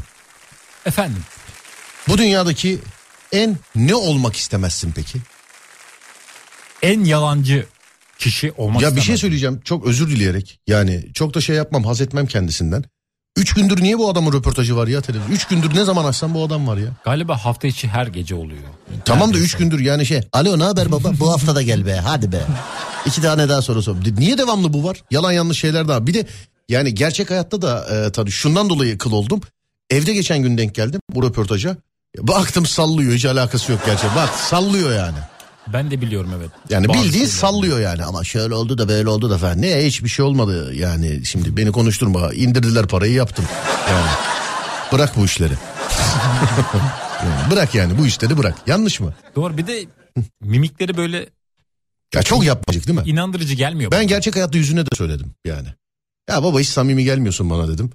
Efendim Bu dünyadaki en ne olmak istemezsin peki? en yalancı kişi olmak ya bir şey söyleyeceğim çok özür dileyerek. Yani çok da şey yapmam haz etmem kendisinden. Üç gündür niye bu adamın röportajı var ya televizyon? Üç gündür ne zaman açsam bu adam var ya. Galiba hafta içi her gece oluyor. Tamam da üç gündür yani şey. Alo ne haber baba? bu hafta da gel be hadi be. İki tane daha soru sor. Niye devamlı bu var? Yalan yanlış şeyler daha. Bir de yani gerçek hayatta da e, tabii şundan dolayı kıl oldum. Evde geçen gün denk geldim bu röportaja. Baktım sallıyor hiç alakası yok gerçek. Bak sallıyor yani. Ben de biliyorum evet. Yani Bazı bildiğin şeyleri. sallıyor yani ama şöyle oldu da böyle oldu da falan. Ne hiçbir şey olmadı yani şimdi beni konuşturma indirdiler parayı yaptım. Yani bırak bu işleri. Yani bırak yani bu işleri bırak. Yanlış mı? Doğru bir de mimikleri böyle Ya çok yapmacık değil mi? inandırıcı gelmiyor. Ben bana. gerçek hayatta yüzüne de söyledim yani. Ya baba hiç samimi gelmiyorsun bana dedim.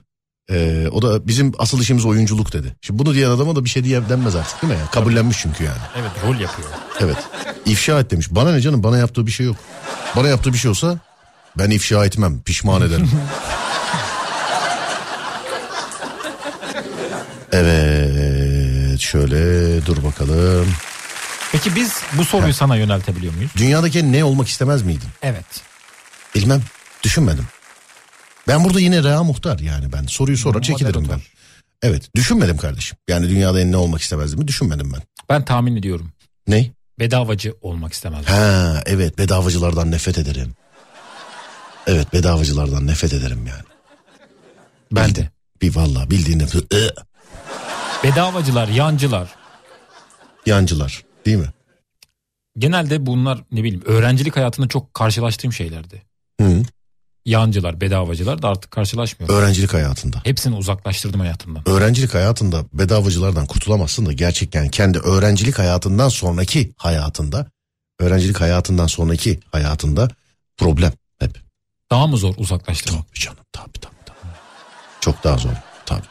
Ee, o da bizim asıl işimiz oyunculuk dedi. Şimdi bunu diyen adama da bir şey diye denmez artık değil mi? ya? Kabullenmiş çünkü yani. Evet rol yapıyor. Evet. İfşa et demiş. Bana ne canım bana yaptığı bir şey yok. Bana yaptığı bir şey olsa ben ifşa etmem. Pişman ederim. evet şöyle dur bakalım. Peki biz bu soruyu sana yöneltebiliyor muyuz? Dünyadaki ne olmak istemez miydin? Evet. Bilmem. Düşünmedim. Ben burada yine Rea Muhtar yani ben soruyu sorar çekilirim ben. Evet düşünmedim kardeşim. Yani dünyada en ne olmak istemezdim mi düşünmedim ben. Ben tahmin ediyorum. Ne? Bedavacı olmak istemezdim. Ha evet bedavacılardan nefret ederim. Evet bedavacılardan nefret ederim yani. Ben Bildi- de. Bir valla bildiğin nefret. Bedavacılar, yancılar. yancılar değil mi? Genelde bunlar ne bileyim öğrencilik hayatında çok karşılaştığım şeylerdi. Hı. Yancılar, bedavacılar da artık karşılaşmıyorum. Öğrencilik hayatında. Hepsini uzaklaştırdım hayatımdan. Öğrencilik hayatında bedavacılardan kurtulamazsın da gerçekten kendi öğrencilik hayatından sonraki hayatında öğrencilik hayatından sonraki hayatında problem hep. Daha mı zor uzaklaştırmak? Tabii canım tabii tabii. tabii. Çok daha zor tabii.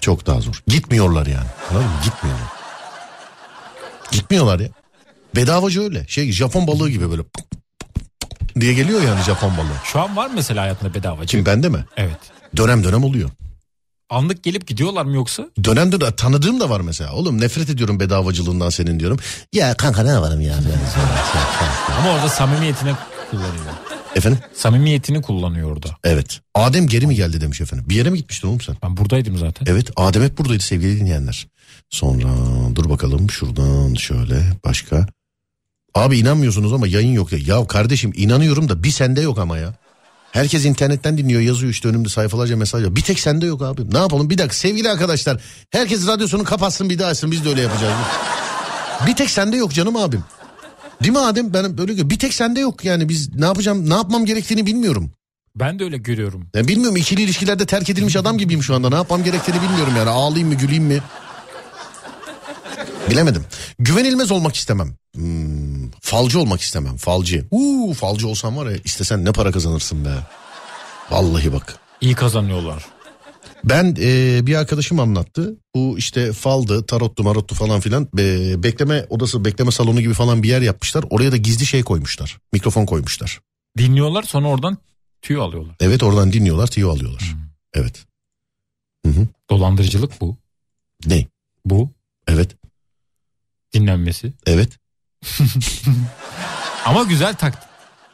Çok daha zor. Gitmiyorlar yani. Anladın mı? Gitmiyorlar. Gitmiyorlar ya. Bedavacı öyle. Şey Japon balığı gibi böyle diye geliyor yani Japon balığı. Şu an var mı mesela hayatında bedavacı? Kim bende mi? Evet. Dönem dönem oluyor. Anlık gelip gidiyorlar mı yoksa? Dönem dönem tanıdığım da var mesela. Oğlum nefret ediyorum bedavacılığından senin diyorum. Ya kanka ne varım ya. Ama orada samimiyetini kullanıyor. Efendim? Samimiyetini kullanıyor orada. Evet. Adem geri mi geldi demiş efendim. Bir yere mi gitmiştin oğlum sen? Ben buradaydım zaten. Evet Adem hep buradaydı sevgili dinleyenler. Sonra dur bakalım şuradan şöyle başka. Abi inanmıyorsunuz ama yayın yok. Ya Ya kardeşim inanıyorum da bir sende yok ama ya. Herkes internetten dinliyor yazıyor işte önümde sayfalarca mesaj var. Bir tek sende yok abi. Ne yapalım bir dakika sevgili arkadaşlar. Herkes radyosunu kapatsın bir daha açsın biz de öyle yapacağız. Bir tek sende yok canım abim. Değil mi Adem? Ben böyle bir tek sende yok yani biz ne yapacağım ne yapmam gerektiğini bilmiyorum. Ben de öyle görüyorum. Ya bilmiyorum ikili ilişkilerde terk edilmiş adam gibiyim şu anda. Ne yapmam gerektiğini bilmiyorum yani. Ağlayayım mı güleyim mi? Bilemedim. Güvenilmez olmak istemem. Hmm, falcı olmak istemem. Falcı. Uuu falcı olsam var ya istesen ne para kazanırsın be. Vallahi bak. İyi kazanıyorlar. Ben e, bir arkadaşım anlattı. Bu işte faldı, tarottu, marottu falan filan. Be- bekleme odası, bekleme salonu gibi falan bir yer yapmışlar. Oraya da gizli şey koymuşlar. Mikrofon koymuşlar. Dinliyorlar sonra oradan tüy alıyorlar. Evet oradan dinliyorlar, tiyo alıyorlar. Evet. Hı hı. Dolandırıcılık bu. Ne? Bu Evet. dinlenmesi. Evet. Ama güzel taktik.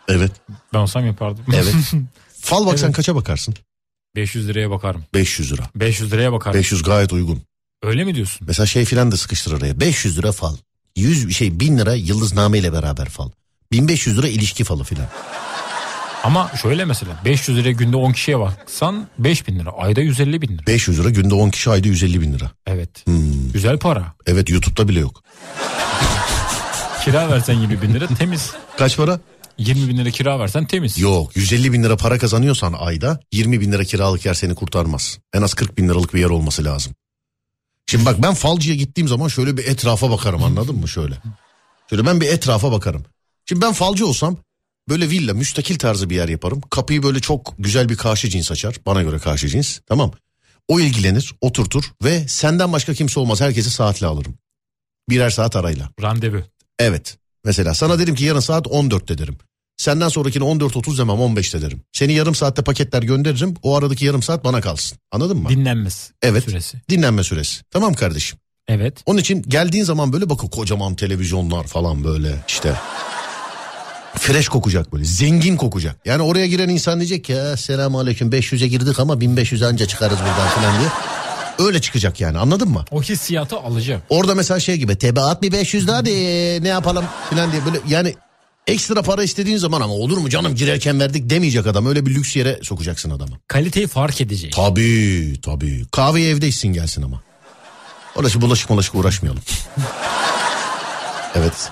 Evet. Ben olsam yapardım. Evet. Fal baksan Evet. kaça bakarsın? 500 liraya bakarım. 500 lira. 500 liraya bakarım. 500 gayet uygun. Öyle mi diyorsun? Mesela şey filan da sıkıştır araya. 500 lira fal. 100 şey 1000 lira yıldızname ile beraber fal. 1500 lira ilişki falı filan. Ama şöyle mesela 500 liraya günde 10 kişiye baksan 5000 lira. Ayda 150 bin lira. 500 lira günde 10 kişi ayda 150 bin lira. Evet. Hmm. Güzel para. Evet YouTube'da bile yok. Kira versen 20 bin lira temiz. Kaç para? 20 bin lira kira versen temiz. Yok 150 bin lira para kazanıyorsan ayda 20 bin lira kiralık yer seni kurtarmaz. En az 40 bin liralık bir yer olması lazım. Şimdi bak ben falcıya gittiğim zaman şöyle bir etrafa bakarım anladın mı şöyle. Şöyle ben bir etrafa bakarım. Şimdi ben falcı olsam böyle villa müstakil tarzı bir yer yaparım. Kapıyı böyle çok güzel bir karşı cins açar. Bana göre karşı cins tamam. O ilgilenir oturtur ve senden başka kimse olmaz herkesi saatle alırım. Birer saat arayla. Randevu. Evet. Mesela sana dedim ki yarın saat 14'te derim. Senden sonrakini 14.30 demem 15'te derim. Seni yarım saatte paketler gönderirim. O aradaki yarım saat bana kalsın. Anladın mı? Dinlenmez Evet. süresi. Dinlenme süresi. Tamam kardeşim. Evet. Onun için geldiğin zaman böyle bakın kocaman televizyonlar falan böyle işte. Fresh kokacak böyle zengin kokacak. Yani oraya giren insan diyecek ki "Ya, selamun aleyküm 500'e girdik ama 1500 anca çıkarız buradan falan diye. Öyle çıkacak yani anladın mı? O hissiyatı alacağım. Orada mesela şey gibi tebaat bir 500 daha de ne yapalım falan diye böyle yani ekstra para istediğin zaman ama olur mu canım girerken verdik demeyecek adam. Öyle bir lüks yere sokacaksın adamı. Kaliteyi fark edecek. Tabii tabii. Kahveyi evde içsin gelsin ama. Orası bulaşık bulaşık uğraşmayalım. evet.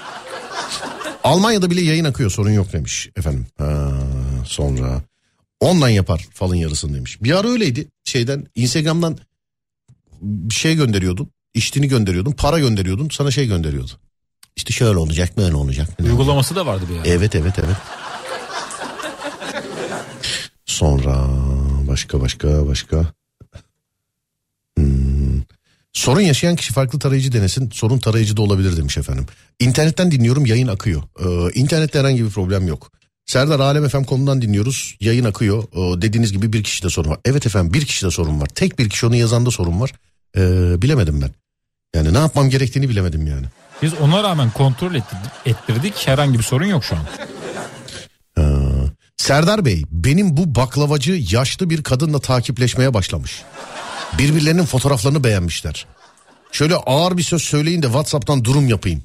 Almanya'da bile yayın akıyor sorun yok demiş efendim. Ha, sonra ondan yapar falın yarısını demiş. Bir ara öyleydi şeyden Instagram'dan bir şey gönderiyordun. içtiğini gönderiyordun. Para gönderiyordun. Sana şey gönderiyordu. İşte şöyle olacak böyle olacak. Uygulaması da vardı bir ara. Evet evet evet. Sonra başka başka başka. Hmm. Sorun yaşayan kişi farklı tarayıcı denesin. Sorun tarayıcı da olabilir demiş efendim. İnternetten dinliyorum yayın akıyor. Ee, internette herhangi bir problem yok. Serdar alemfm.com'dan dinliyoruz. Yayın akıyor. Ee, dediğiniz gibi bir kişide sorun var. Evet efendim bir kişide sorun var. Tek bir kişi onu yazanda sorun var. Ee, bilemedim ben. Yani ne yapmam gerektiğini bilemedim yani. Biz ona rağmen kontrol ettirdik, ettirdik. Herhangi bir sorun yok şu an. Ee, Serdar Bey benim bu baklavacı yaşlı bir kadınla takipleşmeye başlamış. Birbirlerinin fotoğraflarını beğenmişler. Şöyle ağır bir söz söyleyin de Whatsapp'tan durum yapayım.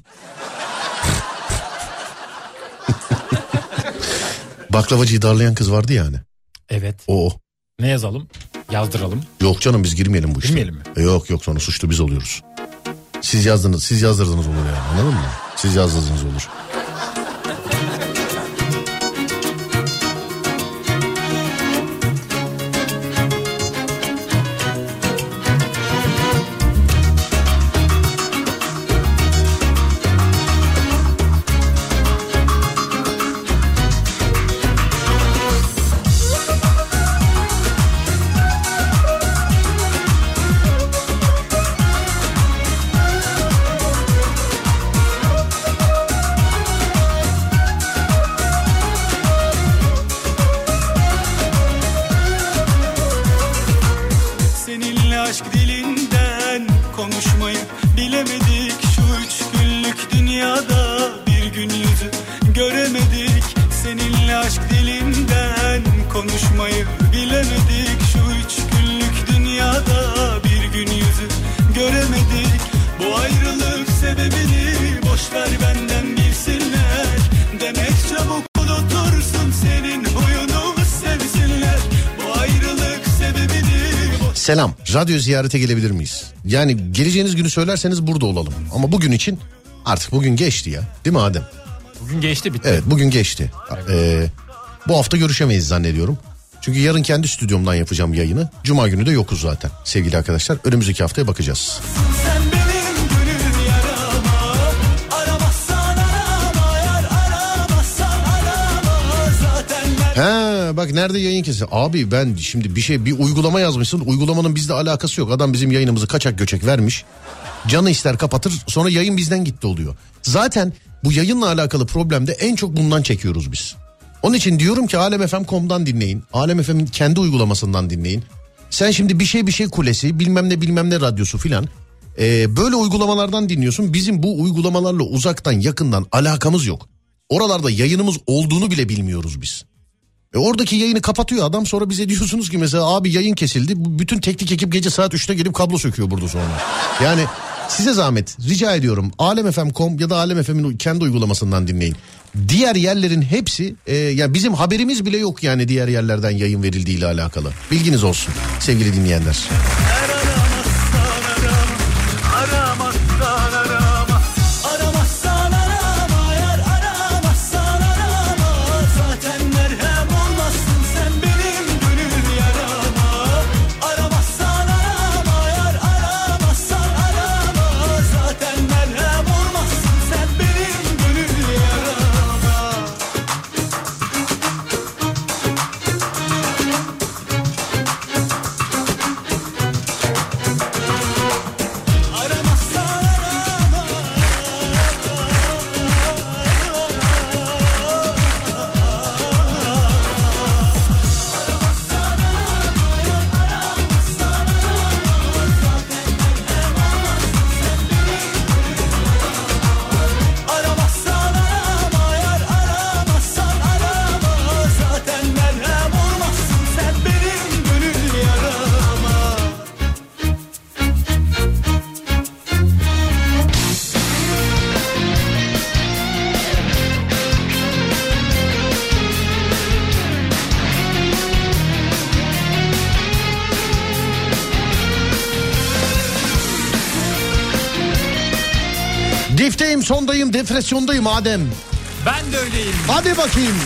Baklavacıyı darlayan kız vardı yani. Evet. O o. Ne yazalım? Yazdıralım. Yok canım biz girmeyelim bu işe. Girmeyelim mi? E, yok yok sonra suçlu biz oluyoruz. Siz yazdınız, siz yazdırdınız olur yani anladın mı? Siz yazdırdınız olur. Radyo ziyarete gelebilir miyiz? Yani geleceğiniz günü söylerseniz burada olalım. Ama bugün için artık bugün geçti ya. Değil mi Adem? Bugün geçti bitti. Evet bugün geçti. Ee, bu hafta görüşemeyiz zannediyorum. Çünkü yarın kendi stüdyomdan yapacağım yayını. Cuma günü de yokuz zaten sevgili arkadaşlar. Önümüzdeki haftaya bakacağız. Bak nerede yayın kesi? Abi ben şimdi bir şey bir uygulama yazmışsın. Uygulamanın bizle alakası yok. Adam bizim yayınımızı kaçak göçek vermiş. Canı ister kapatır sonra yayın bizden gitti oluyor. Zaten bu yayınla alakalı problemde en çok bundan çekiyoruz biz. Onun için diyorum ki alemfm.com'dan dinleyin. Alem FM'in kendi uygulamasından dinleyin. Sen şimdi bir şey bir şey kulesi bilmem ne bilmem ne radyosu filan. Ee, böyle uygulamalardan dinliyorsun. Bizim bu uygulamalarla uzaktan yakından alakamız yok. Oralarda yayınımız olduğunu bile bilmiyoruz biz. E oradaki yayını kapatıyor adam sonra bize diyorsunuz ki mesela abi yayın kesildi. Bütün teknik ekip gece saat 3'te gelip kablo söküyor burada sonra. Yani size zahmet rica ediyorum alemfm.com ya da alemfm'in kendi uygulamasından dinleyin. Diğer yerlerin hepsi e, ya bizim haberimiz bile yok yani diğer yerlerden yayın verildiğiyle alakalı. Bilginiz olsun sevgili dinleyenler. Aramazsan Difteyim sondayım depresyondayım Adem. Ben de öyleyim. Hadi bakayım.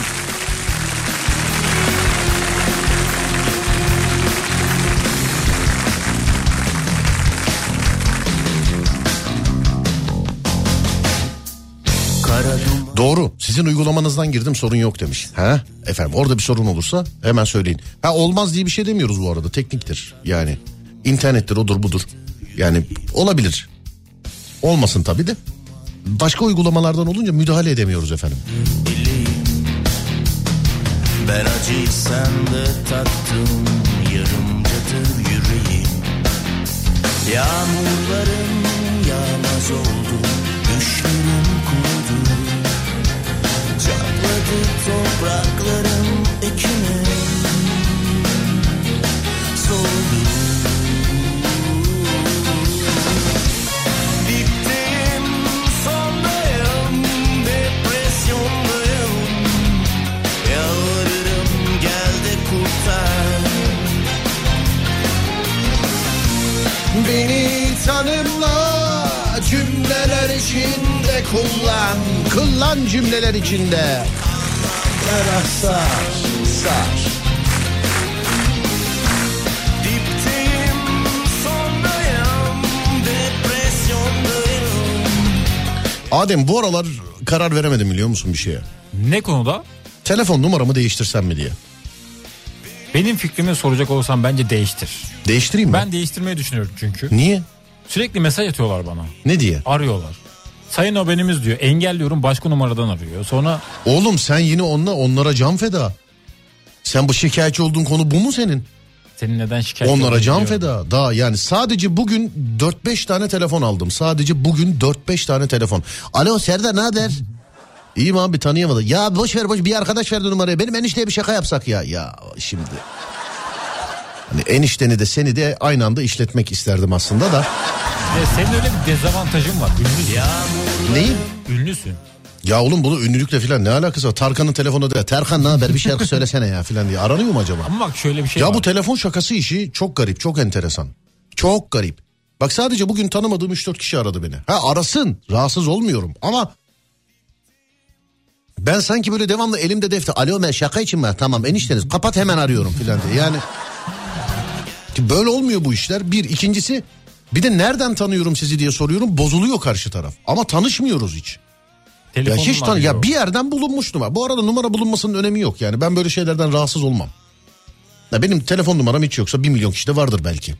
Doğru. Sizin uygulamanızdan girdim sorun yok demiş. Ha? Efendim orada bir sorun olursa hemen söyleyin. Ha olmaz diye bir şey demiyoruz bu arada. Tekniktir. Yani internettir odur budur. Yani olabilir. Olmasın tabii de. Başka uygulamalardan olunca müdahale edemiyoruz efendim. Ben acıyı sende tattım Yarımcadır yüreğim. Yağmurların yağmaz oldu Düşlerim kurudu. Çatladı topraklarım ekine Soldu Beni tanımla cümleler içinde kullan. Kullan cümleler içinde. Ferah sar, sar. Dipteyim, sondayım, depresyondayım Adem bu aralar karar veremedim biliyor musun bir şeye? Ne konuda? Telefon numaramı değiştirsem mi diye. Benim fikrimi soracak olsam bence değiştir. Değiştireyim mi? Ben değiştirmeyi düşünüyorum çünkü. Niye? Sürekli mesaj atıyorlar bana. Ne diye? Arıyorlar. Sayın haberimiz diyor. Engelliyorum başka numaradan arıyor. Sonra Oğlum sen yine onunla onlara can feda. Sen bu şikayetçi olduğun konu bu mu senin? senin neden şikayet Onlara can biliyorum. feda. Daha yani sadece bugün 4-5 tane telefon aldım. Sadece bugün 4-5 tane telefon. Alo Serdar ne haber? İyiyim abi tanıyamadı. Ya boş ver boş bir arkadaş verdi numarayı. Benim enişteye bir şaka yapsak ya. Ya şimdi. Hani enişteni de seni de aynı anda işletmek isterdim aslında da. Ve senin öyle bir dezavantajın var. Ünlüsün. Neyi? Ünlüsün. Ya oğlum bunu ünlülükle falan ne alakası var? Tarkan'ın telefonu da Terkan ne haber bir şarkı söylesene ya falan diye aranıyor mu acaba? Ama bak şöyle bir şey Ya var. bu telefon şakası işi çok garip, çok enteresan. Çok garip. Bak sadece bugün tanımadığım 3-4 kişi aradı beni. Ha arasın, rahatsız olmuyorum ama ben sanki böyle devamlı elimde defter. Alo ben şaka için mi? Tamam enişteniz kapat hemen arıyorum filan diye. Yani ki böyle olmuyor bu işler. Bir, ikincisi bir de nereden tanıyorum sizi diye soruyorum bozuluyor karşı taraf. Ama tanışmıyoruz hiç. Ya Telefonun hiç tan ya bir yerden bulunmuş numara. Bu arada numara bulunmasının önemi yok yani. Ben böyle şeylerden rahatsız olmam. Ya benim telefon numaram hiç yoksa bir milyon kişide vardır belki.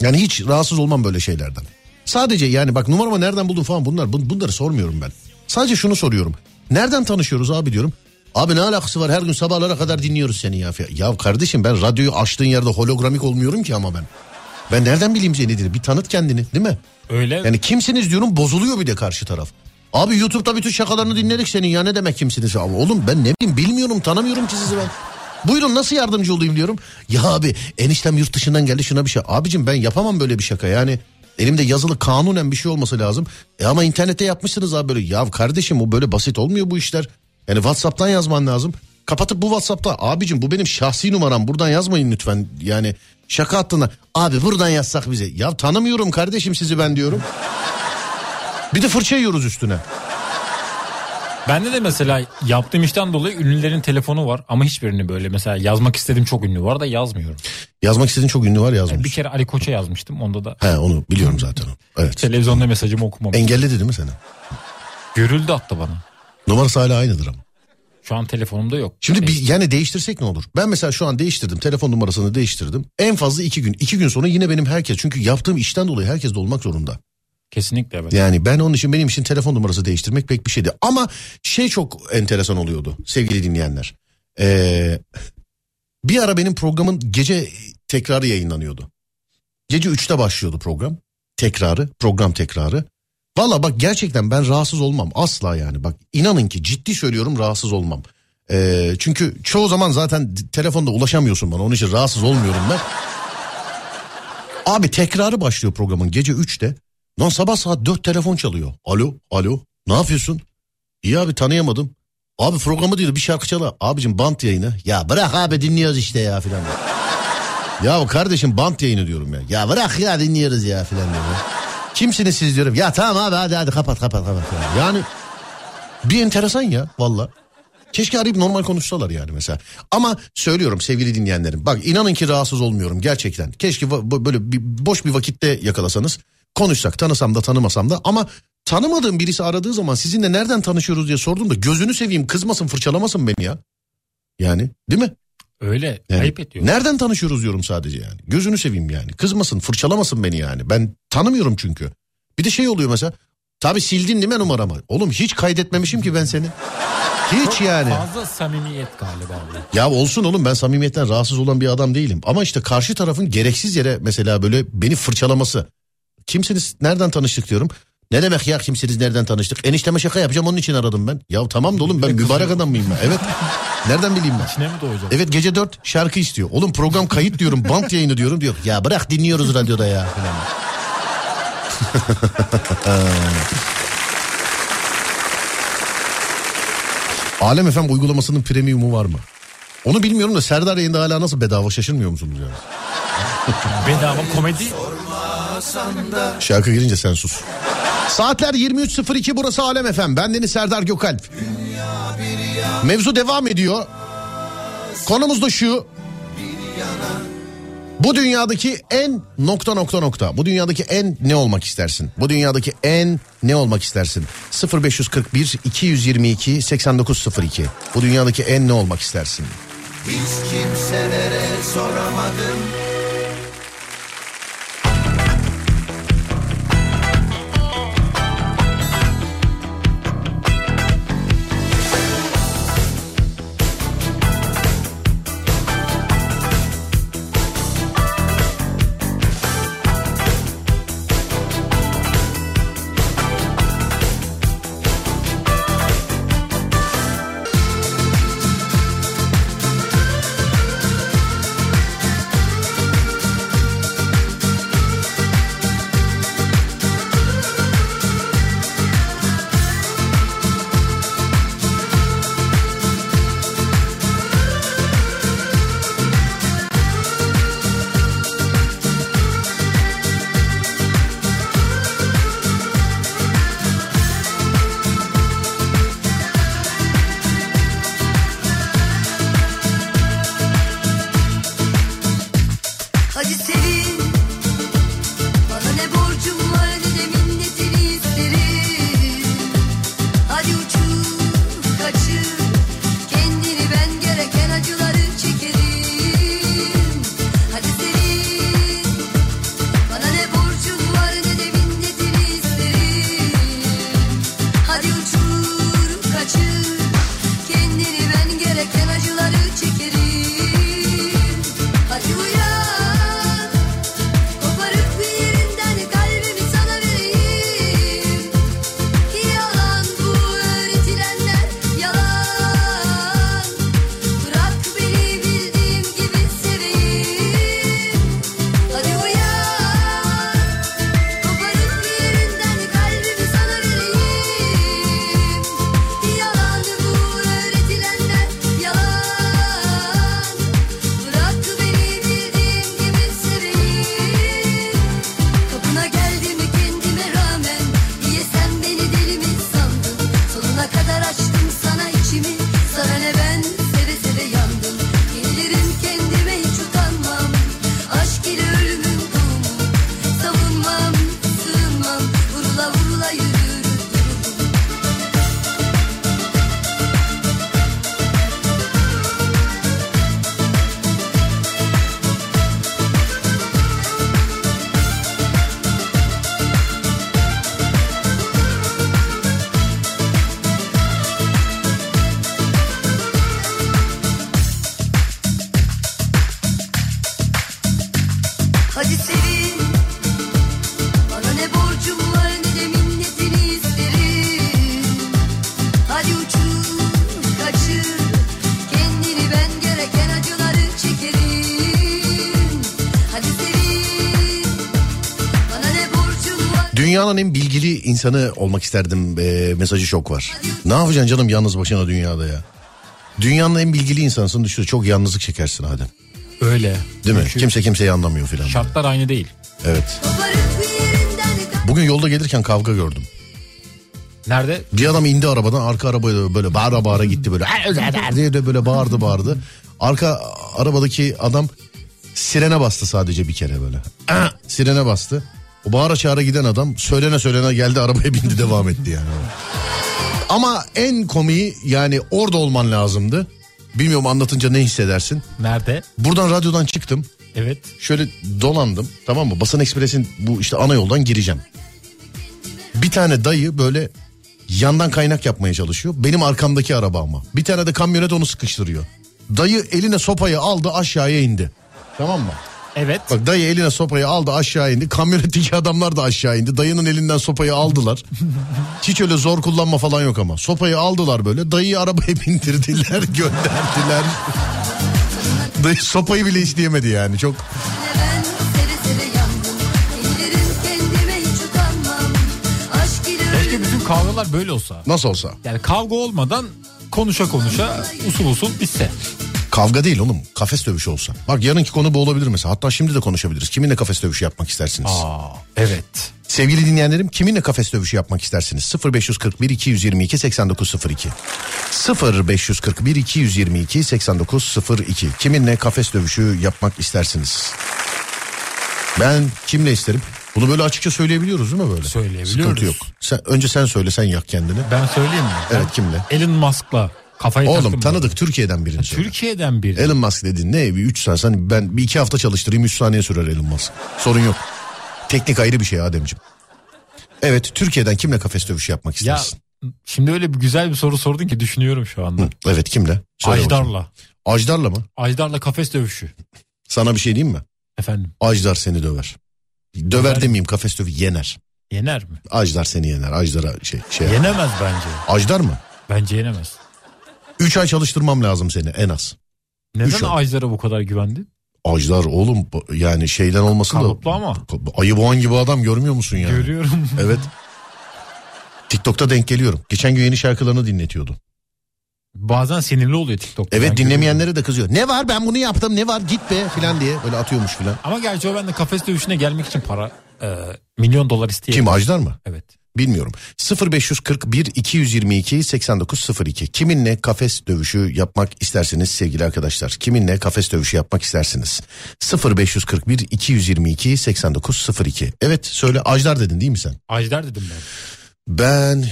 Yani hiç rahatsız olmam böyle şeylerden. Sadece yani bak numaramı nereden buldun falan bunlar bun- bunları sormuyorum ben. Sadece şunu soruyorum. Nereden tanışıyoruz abi diyorum. Abi ne alakası var her gün sabahlara kadar dinliyoruz seni ya. Ya kardeşim ben radyoyu açtığın yerde hologramik olmuyorum ki ama ben. Ben nereden bileyim seni dedi. Bir tanıt kendini değil mi? Öyle Yani kimsiniz diyorum bozuluyor bir de karşı taraf. Abi YouTube'da bütün şakalarını dinledik senin ya ne demek kimsiniz? Abi oğlum ben ne bileyim bilmiyorum tanımıyorum ki sizi ben. Buyurun nasıl yardımcı olayım diyorum. Ya abi eniştem yurt dışından geldi şuna bir şey. Abicim ben yapamam böyle bir şaka yani. Elimde yazılı kanunen bir şey olması lazım. E ama internette yapmışsınız abi böyle. Ya kardeşim o böyle basit olmuyor bu işler. Yani Whatsapp'tan yazman lazım. Kapatıp bu Whatsapp'ta abicim bu benim şahsi numaram buradan yazmayın lütfen. Yani şaka hattında abi buradan yazsak bize. Ya tanımıyorum kardeşim sizi ben diyorum. Bir de fırça yiyoruz üstüne. Bende de mesela yaptığım işten dolayı ünlülerin telefonu var ama hiçbirini böyle mesela yazmak istediğim çok ünlü var da yazmıyorum. Yazmak istediğin çok ünlü var yazmış. Yani bir kere Ali Koç'a yazmıştım onda da He onu biliyorum zaten. Evet. televizyonda mesajımı okumam. Engelledi değil mi seni? Görüldü hatta bana. Numarası hala aynıdır ama. Şu an telefonumda yok. Şimdi Yani bir, yani değiştirsek ne olur? Ben mesela şu an değiştirdim. Telefon numarasını değiştirdim. En fazla iki gün. iki gün sonra yine benim herkes. Çünkü yaptığım işten dolayı herkes de olmak zorunda. Kesinlikle evet. Yani ben onun için benim için telefon numarası değiştirmek pek bir şeydi. Ama şey çok enteresan oluyordu sevgili dinleyenler. Ee, bir ara benim programın gece tekrarı yayınlanıyordu. Gece 3'te başlıyordu program. Tekrarı, program tekrarı. Valla bak gerçekten ben rahatsız olmam asla yani. Bak inanın ki ciddi söylüyorum rahatsız olmam. Ee, çünkü çoğu zaman zaten telefonda ulaşamıyorsun bana. Onun için rahatsız olmuyorum ben. Abi tekrarı başlıyor programın gece 3'te. Lan sabah saat 4 telefon çalıyor. Alo, alo. Ne yapıyorsun? İyi abi tanıyamadım. Abi programı diyor bir şarkı çala. Abicim bant yayını. Ya bırak abi dinliyoruz işte ya filan. ya kardeşim bant yayını diyorum ya. Ya bırak ya dinliyoruz ya filan diyor. Kimsiniz siz diyorum. Ya tamam abi hadi hadi kapat kapat kapat. Yani bir enteresan ya valla. Keşke arayıp normal konuşsalar yani mesela. Ama söylüyorum sevgili dinleyenlerim. Bak inanın ki rahatsız olmuyorum gerçekten. Keşke böyle bir, boş bir vakitte yakalasanız. Konuşsak tanısam da tanımasam da. Ama tanımadığım birisi aradığı zaman sizinle nereden tanışıyoruz diye sordum da gözünü seveyim kızmasın fırçalamasın beni ya. Yani değil mi? Öyle Yani ayıp ediyor. Nereden tanışıyoruz diyorum sadece yani. Gözünü seveyim yani. Kızmasın, fırçalamasın beni yani. Ben tanımıyorum çünkü. Bir de şey oluyor mesela. Tabi sildin değil mi numaramı? Oğlum hiç kaydetmemişim ki ben seni. Hiç yani. Fazla samimiyet galiba. Ya olsun oğlum ben samimiyetten rahatsız olan bir adam değilim. Ama işte karşı tarafın gereksiz yere mesela böyle beni fırçalaması. Kimsiniz nereden tanıştık diyorum. Ne demek ya kimsiniz nereden tanıştık? Enişteme şaka yapacağım onun için aradım ben. Ya tamam da oğlum ben mübarek adam mıyım ben? Evet. Nereden bileyim ben? İçine mi doğacak? Evet gece 4 şarkı istiyor. Oğlum program kayıt diyorum bant yayını diyorum diyor. Ya bırak dinliyoruz radyoda ya. Alem FM uygulamasının premiumu var mı? Onu bilmiyorum da Serdar yayında hala nasıl bedava şaşırmıyor musunuz yani? Bedava komedi. Şarkı girince sen sus. Saatler 23.02 burası Alem FM. Ben Deniz Serdar Gökalp. Mevzu devam ediyor. Konumuz da şu. Bu dünyadaki en nokta nokta nokta. Bu dünyadaki en ne olmak istersin? Bu dünyadaki en ne olmak istersin? 0541 222 8902. Bu dünyadaki en ne olmak istersin? Hiç kimselere soramadım Dünyanın en bilgili insanı olmak isterdim e, mesajı çok var. Ne yapacaksın canım yalnız başına dünyada ya? Dünyanın en bilgili insansın düşün çok yalnızlık çekersin Adem. Öyle. Değil mi? Çünkü Kimse kimseyi anlamıyor filan. Şartlar aynı değil. Evet. Bugün yolda gelirken kavga gördüm. Nerede? Bir adam indi arabadan arka arabaya böyle bağıra bağıra gitti böyle diye de böyle bağırdı bağırdı. Arka arabadaki adam sirene bastı sadece bir kere böyle. Sirene bastı. O bağıra çağıra giden adam söylene söylene geldi arabaya bindi devam etti yani. Ama en komiği yani orada olman lazımdı. Bilmiyorum anlatınca ne hissedersin. Nerede? Buradan radyodan çıktım. Evet. Şöyle dolandım tamam mı? Basın Ekspres'in bu işte ana yoldan gireceğim. Bir tane dayı böyle yandan kaynak yapmaya çalışıyor. Benim arkamdaki araba ama. Bir tane de kamyonet onu sıkıştırıyor. Dayı eline sopayı aldı aşağıya indi. Tamam mı? Evet. Bak dayı eline sopayı aldı aşağı indi. Kamyonetteki adamlar da aşağı indi. Dayının elinden sopayı aldılar. Hiç öyle zor kullanma falan yok ama. Sopayı aldılar böyle. Dayıyı arabaya bindirdiler gönderdiler. Dayı sopayı bile isteyemedi yani. Çok Keşke bütün kavgalar böyle olsa. nasıl olsa. Yani kavga olmadan konuşa konuşa usul usul bitse. Kavga değil oğlum. Kafes dövüşü olsa. Bak yarınki konu bu olabilir mesela. Hatta şimdi de konuşabiliriz. Kiminle kafes dövüşü yapmak istersiniz? Aa, evet. Sevgili dinleyenlerim kiminle kafes dövüşü yapmak istersiniz? 0541 222 8902 0541 222 8902 Kiminle kafes dövüşü yapmak istersiniz? Ben kimle isterim? Bunu böyle açıkça söyleyebiliyoruz değil mi böyle? Söyleyebiliyoruz. Sıkıntı yok. Sen, önce sen söyle sen yak kendini. Ben söyleyeyim mi? Evet kimle? Elon Musk'la kafayı Oğlum tanıdık böyle. Türkiye'den birini. Türkiye'den bir. Elon Musk dedin ne bir 3 saniye hani ben bir iki hafta çalıştırayım 3 saniye sürer Elon Musk. Sorun yok. Teknik ayrı bir şey Ademciğim. Evet Türkiye'den kimle kafes dövüşü yapmak Ya istersin? şimdi öyle bir güzel bir soru sordun ki düşünüyorum şu anda. Hı, evet kimle? Söyle bakayım. Ajdar'la. Ajdar'la mı? Ajdar'la kafes dövüşü. Sana bir şey diyeyim mi? Efendim Ajdar seni döver. Döver mi? demeyeyim kafes dövüşü yener. yener mi? Ajdar seni yener. Ajdar'a şey şey. Yenemez bence. Ajdar mı? Bence yenemez. 3 ay çalıştırmam lazım seni en az. Neden. Ajdar'a bu kadar güvendin? Ajdar oğlum yani şeyden olmasın da. Kalıplı ama. Ayı boğan gibi adam görmüyor musun yani? Görüyorum. Evet. TikTok'ta denk geliyorum. Geçen gün yeni şarkılarını dinletiyordu. Bazen sinirli oluyor TikTok'ta. Evet dinlemeyenlere de kızıyor. Ne var ben bunu yaptım ne var git be filan diye böyle atıyormuş filan. Ama gerçi o bende kafes dövüşüne gelmek için para e, milyon dolar isteyebilir. Kim Ajdar mı? Evet. Bilmiyorum. 0541 222 8902. Kiminle kafes dövüşü yapmak istersiniz sevgili arkadaşlar? Kiminle kafes dövüşü yapmak istersiniz? 0541 222 8902. Evet söyle Ajdar dedin değil mi sen? Ajdar dedim ben. Ben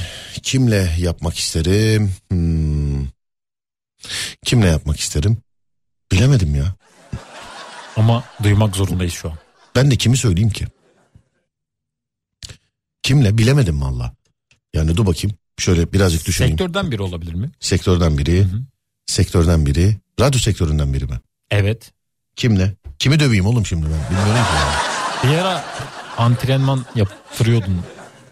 kimle yapmak isterim? Hmm. Kimle yapmak isterim? Bilemedim ya. Ama duymak zorundayız şu an. Ben de kimi söyleyeyim ki? Kimle bilemedim valla. Yani dur bakayım. Şöyle birazcık düşüneyim. Sektörden biri olabilir mi? Sektörden biri. Sektörden biri. Radyo sektöründen biri mi? Evet. Kimle? Kimi döveyim oğlum şimdi ben? Bilmiyorum ki. yani. Bir ara antrenman yaptırıyordun.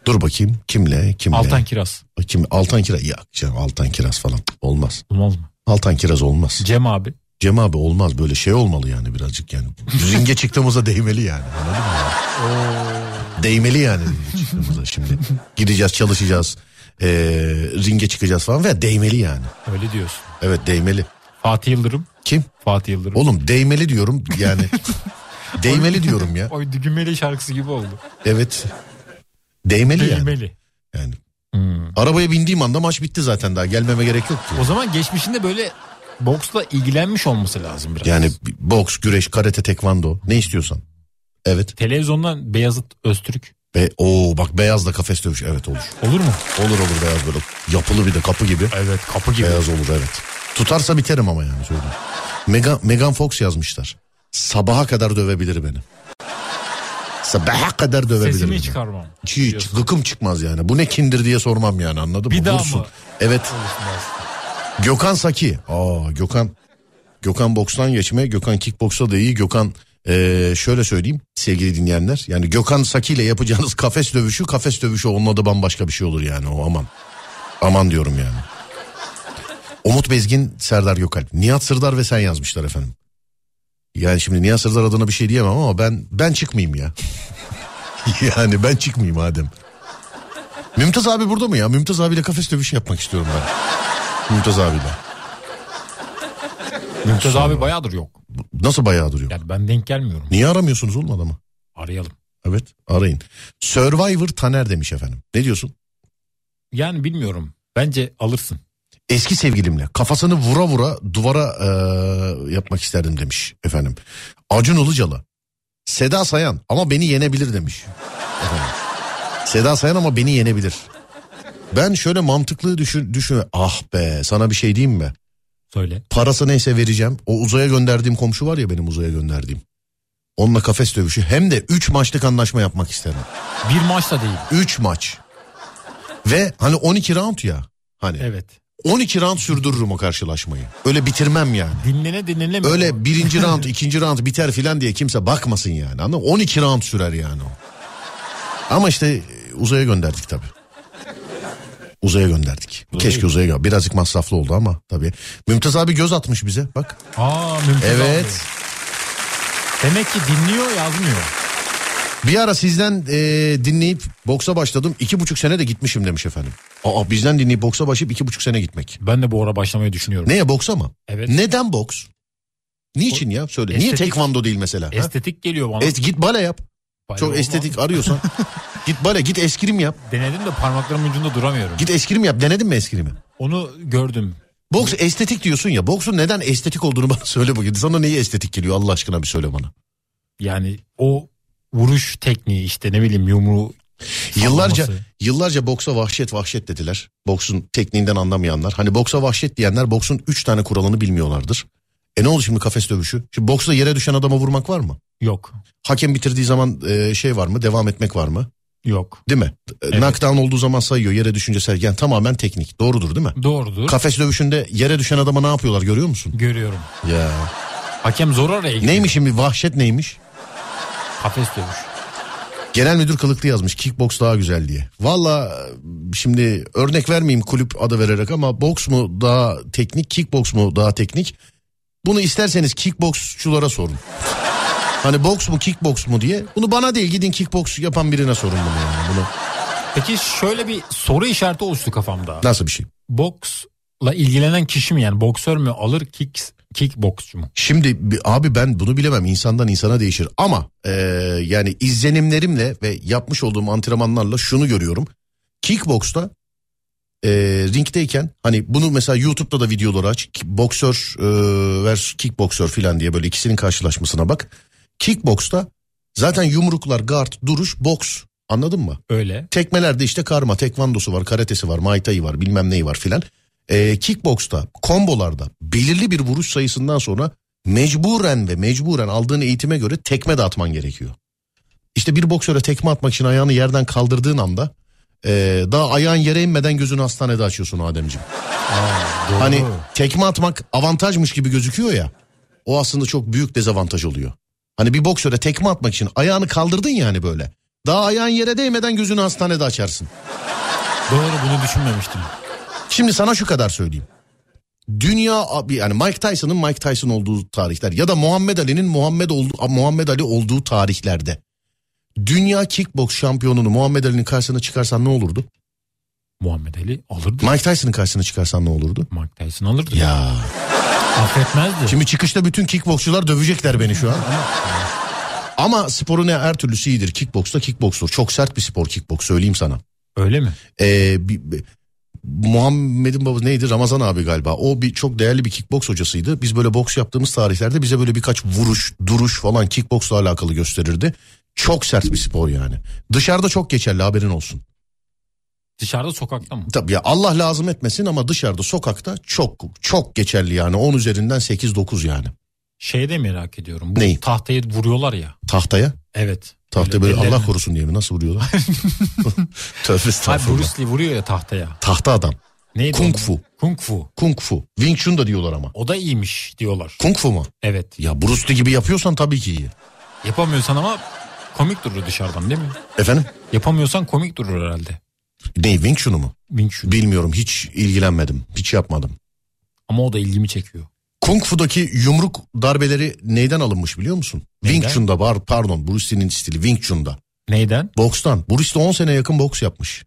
Dur bakayım. Kimle? Kimle? Altan Kiraz. Kim? Altan Kiraz. Ya canım Altan Kiraz falan. Olmaz. Olmaz mı? Altan Kiraz olmaz. Cem abi. Cem abi olmaz. Böyle şey olmalı yani birazcık yani. Ringe çıktığımızda değmeli yani. Anladın mı? Değmeli yani şimdi. Gideceğiz çalışacağız. Ee, ringe çıkacağız falan ve değmeli yani. Öyle diyorsun. Evet değmeli. Fatih Yıldırım. Kim? Fatih Yıldırım. Oğlum değmeli diyorum yani. değmeli diyorum ya. Oy düğmeli şarkısı gibi oldu. Evet. Değmeli yani. Değmeli. yani. Hmm. Arabaya bindiğim anda maç bitti zaten daha gelmeme gerek yok ki. O zaman geçmişinde böyle boksla ilgilenmiş olması lazım biraz. Yani boks, güreş, karate, tekvando ne istiyorsan. Evet. Televizyondan Beyazıt Öztürk Ve o bak beyaz da kafes dövüş evet olur. olur mu? Olur olur beyaz böyle yapılı bir de kapı gibi. Evet kapı gibi. Beyaz olur evet. Tutarsa biterim ama yani söyleyeyim. Megan, Megan Fox yazmışlar. Sabaha kadar dövebilir beni. Sabaha kadar dövebilir Sesimi beni. çıkarmam. Hiç gıkım çıkmaz yani. Bu ne kindir diye sormam yani anladın Bir mı? daha Vursun. mı? Evet. Gökhan Saki. Aa Gökhan. Gökhan bokstan geçme. Gökhan kickboksa da iyi. Gökhan eee, şöyle söyleyeyim sevgili dinleyenler. Yani Gökhan Saki ile yapacağınız kafes dövüşü kafes dövüşü onun adı bambaşka bir şey olur yani o aman. Aman diyorum yani. Umut Bezgin, Serdar Gökalp. Nihat Sırdar ve sen yazmışlar efendim. Yani şimdi Nihat Sırdar adına bir şey diyemem ama ben ben çıkmayayım ya. yani ben çıkmayayım madem. Mümtaz abi burada mı ya? Mümtaz abiyle kafes dövüşü yapmak istiyorum ben. Mümtaz abiyle. Mümtaz abi bayağıdır yok. Nasıl bayağı duruyor? Yani ben denk gelmiyorum. Niye aramıyorsunuz oğlum adamı? Arayalım. Evet arayın. Survivor Taner demiş efendim. Ne diyorsun? Yani bilmiyorum. Bence alırsın. Eski sevgilimle kafasını vura vura duvara eee, yapmak isterdim demiş efendim. Acun Ilıcalı. Seda Sayan ama beni yenebilir demiş. Efendim. Seda Sayan ama beni yenebilir. Ben şöyle mantıklı düşün, düşün. Ah be sana bir şey diyeyim mi? Söyle. Parası neyse vereceğim. O uzaya gönderdiğim komşu var ya benim uzaya gönderdiğim. Onunla kafes dövüşü hem de 3 maçlık anlaşma yapmak isterim. Bir maç da değil. 3 maç. Ve hani 12 round ya. Hani Evet. 12 round sürdürürüm o karşılaşmayı. Öyle bitirmem yani. Dinlene dinlene mi? Öyle birinci round, ikinci round biter filan diye kimse bakmasın yani. Anladın mı? 12 round sürer yani o. Ama işte uzaya gönderdik tabii. Uzaya gönderdik. Keşke uzaya gö- Birazcık masraflı oldu ama tabii. Mümtaz abi göz atmış bize bak. Aa Mümtaz Evet. abi. Demek ki dinliyor yazmıyor. Bir ara sizden e, dinleyip boksa başladım. iki buçuk sene de gitmişim demiş efendim. Aa bizden dinleyip boksa başlayıp iki buçuk sene gitmek. Ben de bu ara başlamayı düşünüyorum. Neye boksa mı? Evet. Neden boks? Niçin ya? Söyle. Niye Estetik- tekvando değil mesela? ha? Estetik geliyor bana. Es- git bale yap. Bayağı Çok olmaz. estetik arıyorsan. git bale git eskrim yap. Denedim de parmaklarımın ucunda duramıyorum. Git eskrim yap. Denedin mi eskrimi? Onu gördüm. Boks estetik diyorsun ya. Boksun neden estetik olduğunu bana söyle bugün. Sana neyi estetik geliyor Allah aşkına bir söyle bana. Yani o vuruş tekniği işte ne bileyim yumruğu Yıllarca sallaması. yıllarca boksa vahşet vahşet dediler. Boksun tekniğinden anlamayanlar. Hani boksa vahşet diyenler boksun 3 tane kuralını bilmiyorlardır. E ne oldu şimdi kafes dövüşü? Şimdi boksta yere düşen adama vurmak var mı? Yok. Hakem bitirdiği zaman e, şey var mı? Devam etmek var mı? Yok. Değil mi? E, Knockdown olduğu zaman sayıyor. Yere düşünce sayıyor. Yani tamamen teknik. Doğrudur değil mi? Doğrudur. Kafes dövüşünde yere düşen adama ne yapıyorlar görüyor musun? Görüyorum. Ya. Hakem zor araya gidiyor. Neymiş şimdi vahşet neymiş? Kafes dövüş. Genel müdür kılıklı yazmış kickbox daha güzel diye. Valla şimdi örnek vermeyeyim kulüp adı vererek ama boks mu daha teknik kickbox mu daha teknik? Bunu isterseniz kickboksçulara sorun. Hani boks mu kickbox mu diye. Bunu bana değil gidin kickbox yapan birine sorun bunu yani. Bunu Peki şöyle bir soru işareti oluştu kafamda. nasıl bir şey? Boksla ilgilenen kişi mi yani boksör mü alır kick, kickboksçu mu? Şimdi bi- abi ben bunu bilemem insandan insana değişir ama eee, yani izlenimlerimle ve yapmış olduğum antrenmanlarla şunu görüyorum. Kickbox'ta eee ringdeyken hani bunu mesela YouTube'da da videoları aç. Boksör eee versus kickboksör falan diye böyle ikisinin karşılaşmasına bak. Kickbox'ta zaten yumruklar, guard, duruş, boks anladın mı? Öyle. Tekmelerde işte karma, tekvandosu var, karatesi var, muay thai var, bilmem neyi var filan. Ee, kickboxta, kombolarda belirli bir vuruş sayısından sonra mecburen ve mecburen aldığın eğitime göre tekme de atman gerekiyor. İşte bir boksöre tekme atmak için ayağını yerden kaldırdığın anda ee, daha ayağın yere inmeden gözünü hastanede açıyorsun Ademciğim. Doğru. Hani tekme atmak avantajmış gibi gözüküyor ya. O aslında çok büyük dezavantaj oluyor. Hani bir boksöre tekme atmak için ayağını kaldırdın yani böyle. Daha ayağın yere değmeden gözünü hastanede açarsın. Doğru bunu düşünmemiştim. Şimdi sana şu kadar söyleyeyim. Dünya yani Mike Tyson'ın Mike Tyson olduğu tarihler ya da Muhammed Ali'nin Muhammed olduğu Muhammed Ali olduğu tarihlerde dünya kickbox şampiyonunu Muhammed Ali'nin karşısına çıkarsan ne olurdu? Muhammed Ali alırdı. Mike Tyson'ın karşısına çıkarsan ne olurdu? Mike Tyson alırdı. Ya Affetmezdi. şimdi çıkışta bütün kickboksçular dövecekler beni şu an ama sporun her türlüsü iyidir. Kickboks da kickbokstur. Çok sert bir spor kickboks söyleyeyim sana. Öyle mi? Ee, bir- bir- Muhammed'in babası neydi Ramazan abi galiba o bir çok değerli bir kickboks hocasıydı biz böyle boks yaptığımız tarihlerde bize böyle birkaç vuruş duruş falan kickboksla alakalı gösterirdi çok sert bir spor yani dışarıda çok geçerli haberin olsun Dışarıda sokakta mı? tabii ya Allah lazım etmesin ama dışarıda sokakta çok çok geçerli yani 10 üzerinden 8-9 yani Şeyi de merak ediyorum. Bu Neyi? tahtayı vuruyorlar ya. tahtaya Evet. tahta böyle ellerine- Allah korusun diye mi nasıl vuruyorlar tövbe Hayır estağfurullah Bruce Lee vuruyor ya tahtaya. tahta adam Neydi Kung o? fu. Kung fu. kung fu Wing Chun da diyorlar ama O da iyiymiş diyorlar. kung fu mu Evet. ya Bruce Lee gibi yapıyorsan tabii ki iyi Yapamıyorsan ama komik durur dışarıdan değil mi? efendim Yapamıyorsan komik durur herhalde. Ne Wing Chun'u mu? Wing Chun. Bilmiyorum hiç ilgilenmedim. Hiç yapmadım. Ama o da ilgimi çekiyor. Kung Fu'daki yumruk darbeleri neyden alınmış biliyor musun? Neyden? Wing Chun'da var pardon Bruce Lee'nin stili Wing Chun'da. Neyden? Bokstan. Bruce Lee 10 sene yakın boks yapmış.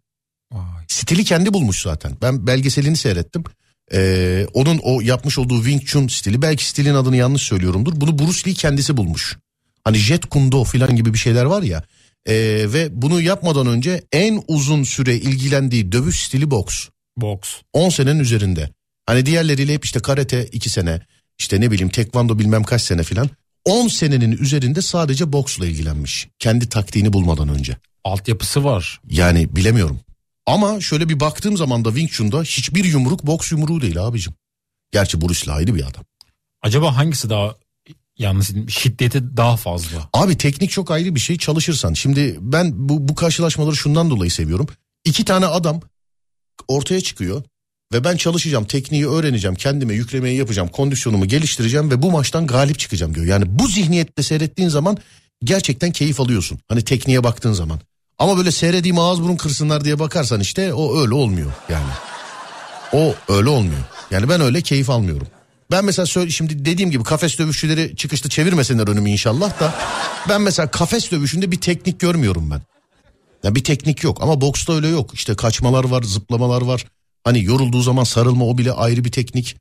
Vay. Stili kendi bulmuş zaten. Ben belgeselini seyrettim. Ee, onun o yapmış olduğu Wing Chun stili belki stilin adını yanlış söylüyorumdur. Bunu Bruce Lee kendisi bulmuş. Hani Jet Kundo falan gibi bir şeyler var ya. Ee, ve bunu yapmadan önce en uzun süre ilgilendiği dövüş stili boks. Boks. 10 senenin üzerinde. Hani diğerleriyle hep işte karate 2 sene işte ne bileyim tekvando bilmem kaç sene filan. 10 senenin üzerinde sadece boksla ilgilenmiş. Kendi taktiğini bulmadan önce. Altyapısı var. Yani bilemiyorum. Ama şöyle bir baktığım zaman da Wing Chun'da hiçbir yumruk boks yumruğu değil abicim. Gerçi Bruce Lee ayrı bir adam. Acaba hangisi daha yalnız şiddeti daha fazla? Abi teknik çok ayrı bir şey çalışırsan. Şimdi ben bu, bu karşılaşmaları şundan dolayı seviyorum. İki tane adam ortaya çıkıyor ve ben çalışacağım, tekniği öğreneceğim, kendime yüklemeyi yapacağım, kondisyonumu geliştireceğim ve bu maçtan galip çıkacağım diyor. Yani bu zihniyetle seyrettiğin zaman gerçekten keyif alıyorsun. Hani tekniğe baktığın zaman. Ama böyle seyredeyim ağız burun kırsınlar diye bakarsan işte o öyle olmuyor yani. O öyle olmuyor. Yani ben öyle keyif almıyorum. Ben mesela söyle, şimdi dediğim gibi kafes dövüşçüleri çıkışta çevirmesinler önümü inşallah da. Ben mesela kafes dövüşünde bir teknik görmüyorum ben. Ya bir teknik yok ama boksta öyle yok. İşte kaçmalar var, zıplamalar var. Hani yorulduğu zaman sarılma o bile ayrı bir teknik.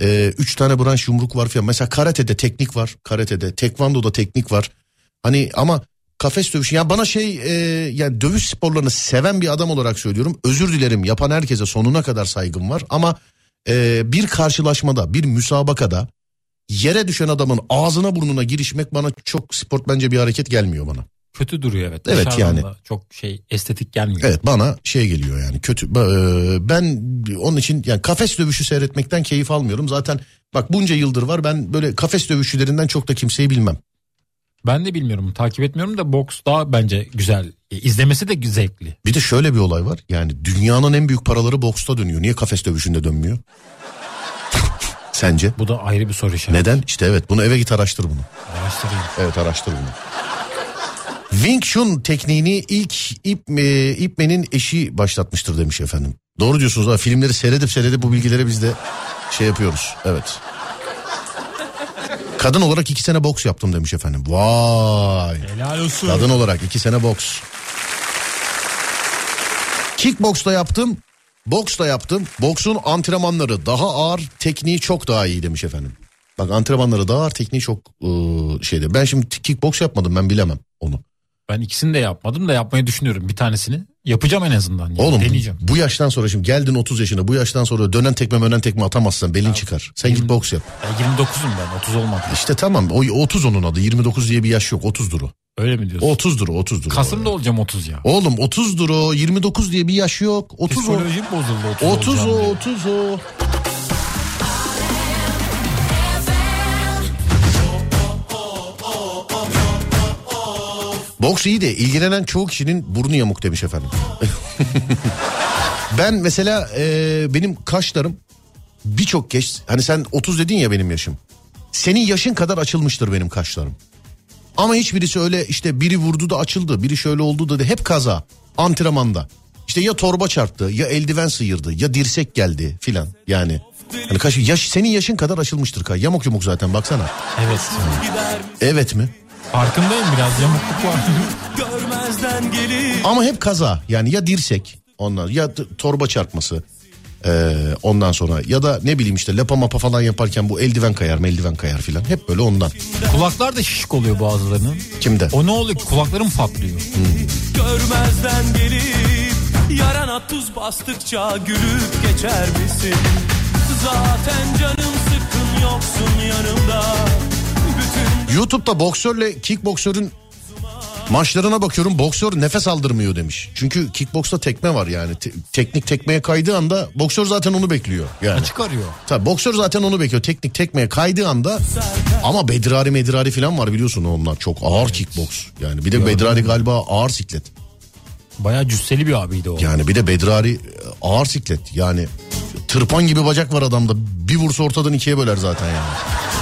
Ee, üç tane branş yumruk var falan. Mesela karatede teknik var. Karatede, tekvandoda teknik var. Hani ama kafes dövüşü ya bana şey e, yani dövüş sporlarını seven bir adam olarak söylüyorum. Özür dilerim yapan herkese sonuna kadar saygım var ama e, bir karşılaşmada, bir müsabakada yere düşen adamın ağzına burnuna girişmek bana çok sportmence bir hareket gelmiyor bana. Kötü duruyor evet. Evet, Dışarıdan yani. Çok şey estetik gelmiyor. Evet bana şey geliyor yani kötü. E, Ben onun için yani kafes dövüşü seyretmekten keyif almıyorum. Zaten bak bunca yıldır var ben böyle kafes dövüşçülerinden çok da kimseyi bilmem. Ben de bilmiyorum takip etmiyorum da boks daha bence güzel. E, İzlemesi de zevkli. Bir de şöyle bir olay var. Yani dünyanın en büyük paraları boksta dönüyor. Niye kafes dövüşünde dönmüyor? Sence? Bu da ayrı bir soru işareti. Neden? İşte evet bunu eve git araştır bunu. Araştırayım. Evet araştır bunu. Wing Chun tekniğini ilk İp, e, İpmen'in eşi başlatmıştır demiş efendim. Doğru diyorsunuz ha filmleri seyredip seyredip bu bilgileri biz de şey yapıyoruz. Evet. Kadın olarak iki sene boks yaptım demiş efendim. Vay. Helal olsun. Kadın olarak iki sene boks. Kickbox da yaptım. Boks da yaptım. Boksun antrenmanları daha ağır, tekniği çok daha iyi demiş efendim. Bak antrenmanları daha ağır, tekniği çok ıı, şeyde. Ben şimdi kickbox yapmadım ben bilemem onu. Ben ikisini de yapmadım da yapmayı düşünüyorum bir tanesini. Yapacağım en azından. Yani. Oğlum Deneyeceğim. bu yaştan sonra şimdi geldin 30 yaşına bu yaştan sonra dönen tekme mönen tekme atamazsan belin çıkar. Sen git boks yap. Ya 29'um ben 30 olmadı. İşte tamam o 30 onun adı 29 diye bir yaş yok 30'dur o. Öyle mi diyorsun? 30'dur o 30'dur. o. Kasım'da olacağım 30 ya. Oğlum 30'dur o 29 diye bir yaş yok 30 o. Psikolojim bozuldu 30, 30 o olacağım diye. 30 o. Boks iyi de ilgilenen çoğu kişinin burnu yamuk demiş efendim. ben mesela e, benim kaşlarım birçok kez hani sen 30 dedin ya benim yaşım. Senin yaşın kadar açılmıştır benim kaşlarım. Ama hiçbirisi öyle işte biri vurdu da açıldı, biri şöyle oldu da hep kaza antrenmanda. İşte ya torba çarptı, ya eldiven sıyırdı, ya dirsek geldi filan yani. Hani kaş, yaş, senin yaşın kadar açılmıştır kay. Yamuk yumuk zaten baksana. Evet. Evet mi? Farkındayım biraz yamukluk var. Görmezden gelir Ama hep kaza. Yani ya dirsek ondan ya torba çarpması. Ee, ondan sonra ya da ne bileyim işte lapa mapa falan yaparken bu eldiven kayar eldiven kayar filan. Hep böyle ondan. Kulaklar da şişik oluyor bazılarının. Kimde? O ne oluyor? Kulaklarım patlıyor. Görmezden gelir Yarana tuz bastıkça gülüp geçer misin? Zaten canım sıkkın yoksun yanımda YouTube'da boksörle kickboksörün maçlarına bakıyorum. Boksör nefes aldırmıyor demiş. Çünkü kickboksta tekme var yani. Te- teknik tekmeye kaydığı anda boksör zaten onu bekliyor. Yani. Açık arıyor. Tabii boksör zaten onu bekliyor. Teknik tekmeye kaydığı anda ama Bedrari Medrari falan var biliyorsun onlar. Çok ağır kickboks. Yani bir de Bedrari galiba ağır siklet. Bayağı cüsseli bir abiydi o. Yani bir de Bedrari e, ağır siklet. Yani tırpan gibi bacak var adamda. Bir vursa ortadan ikiye böler zaten yani.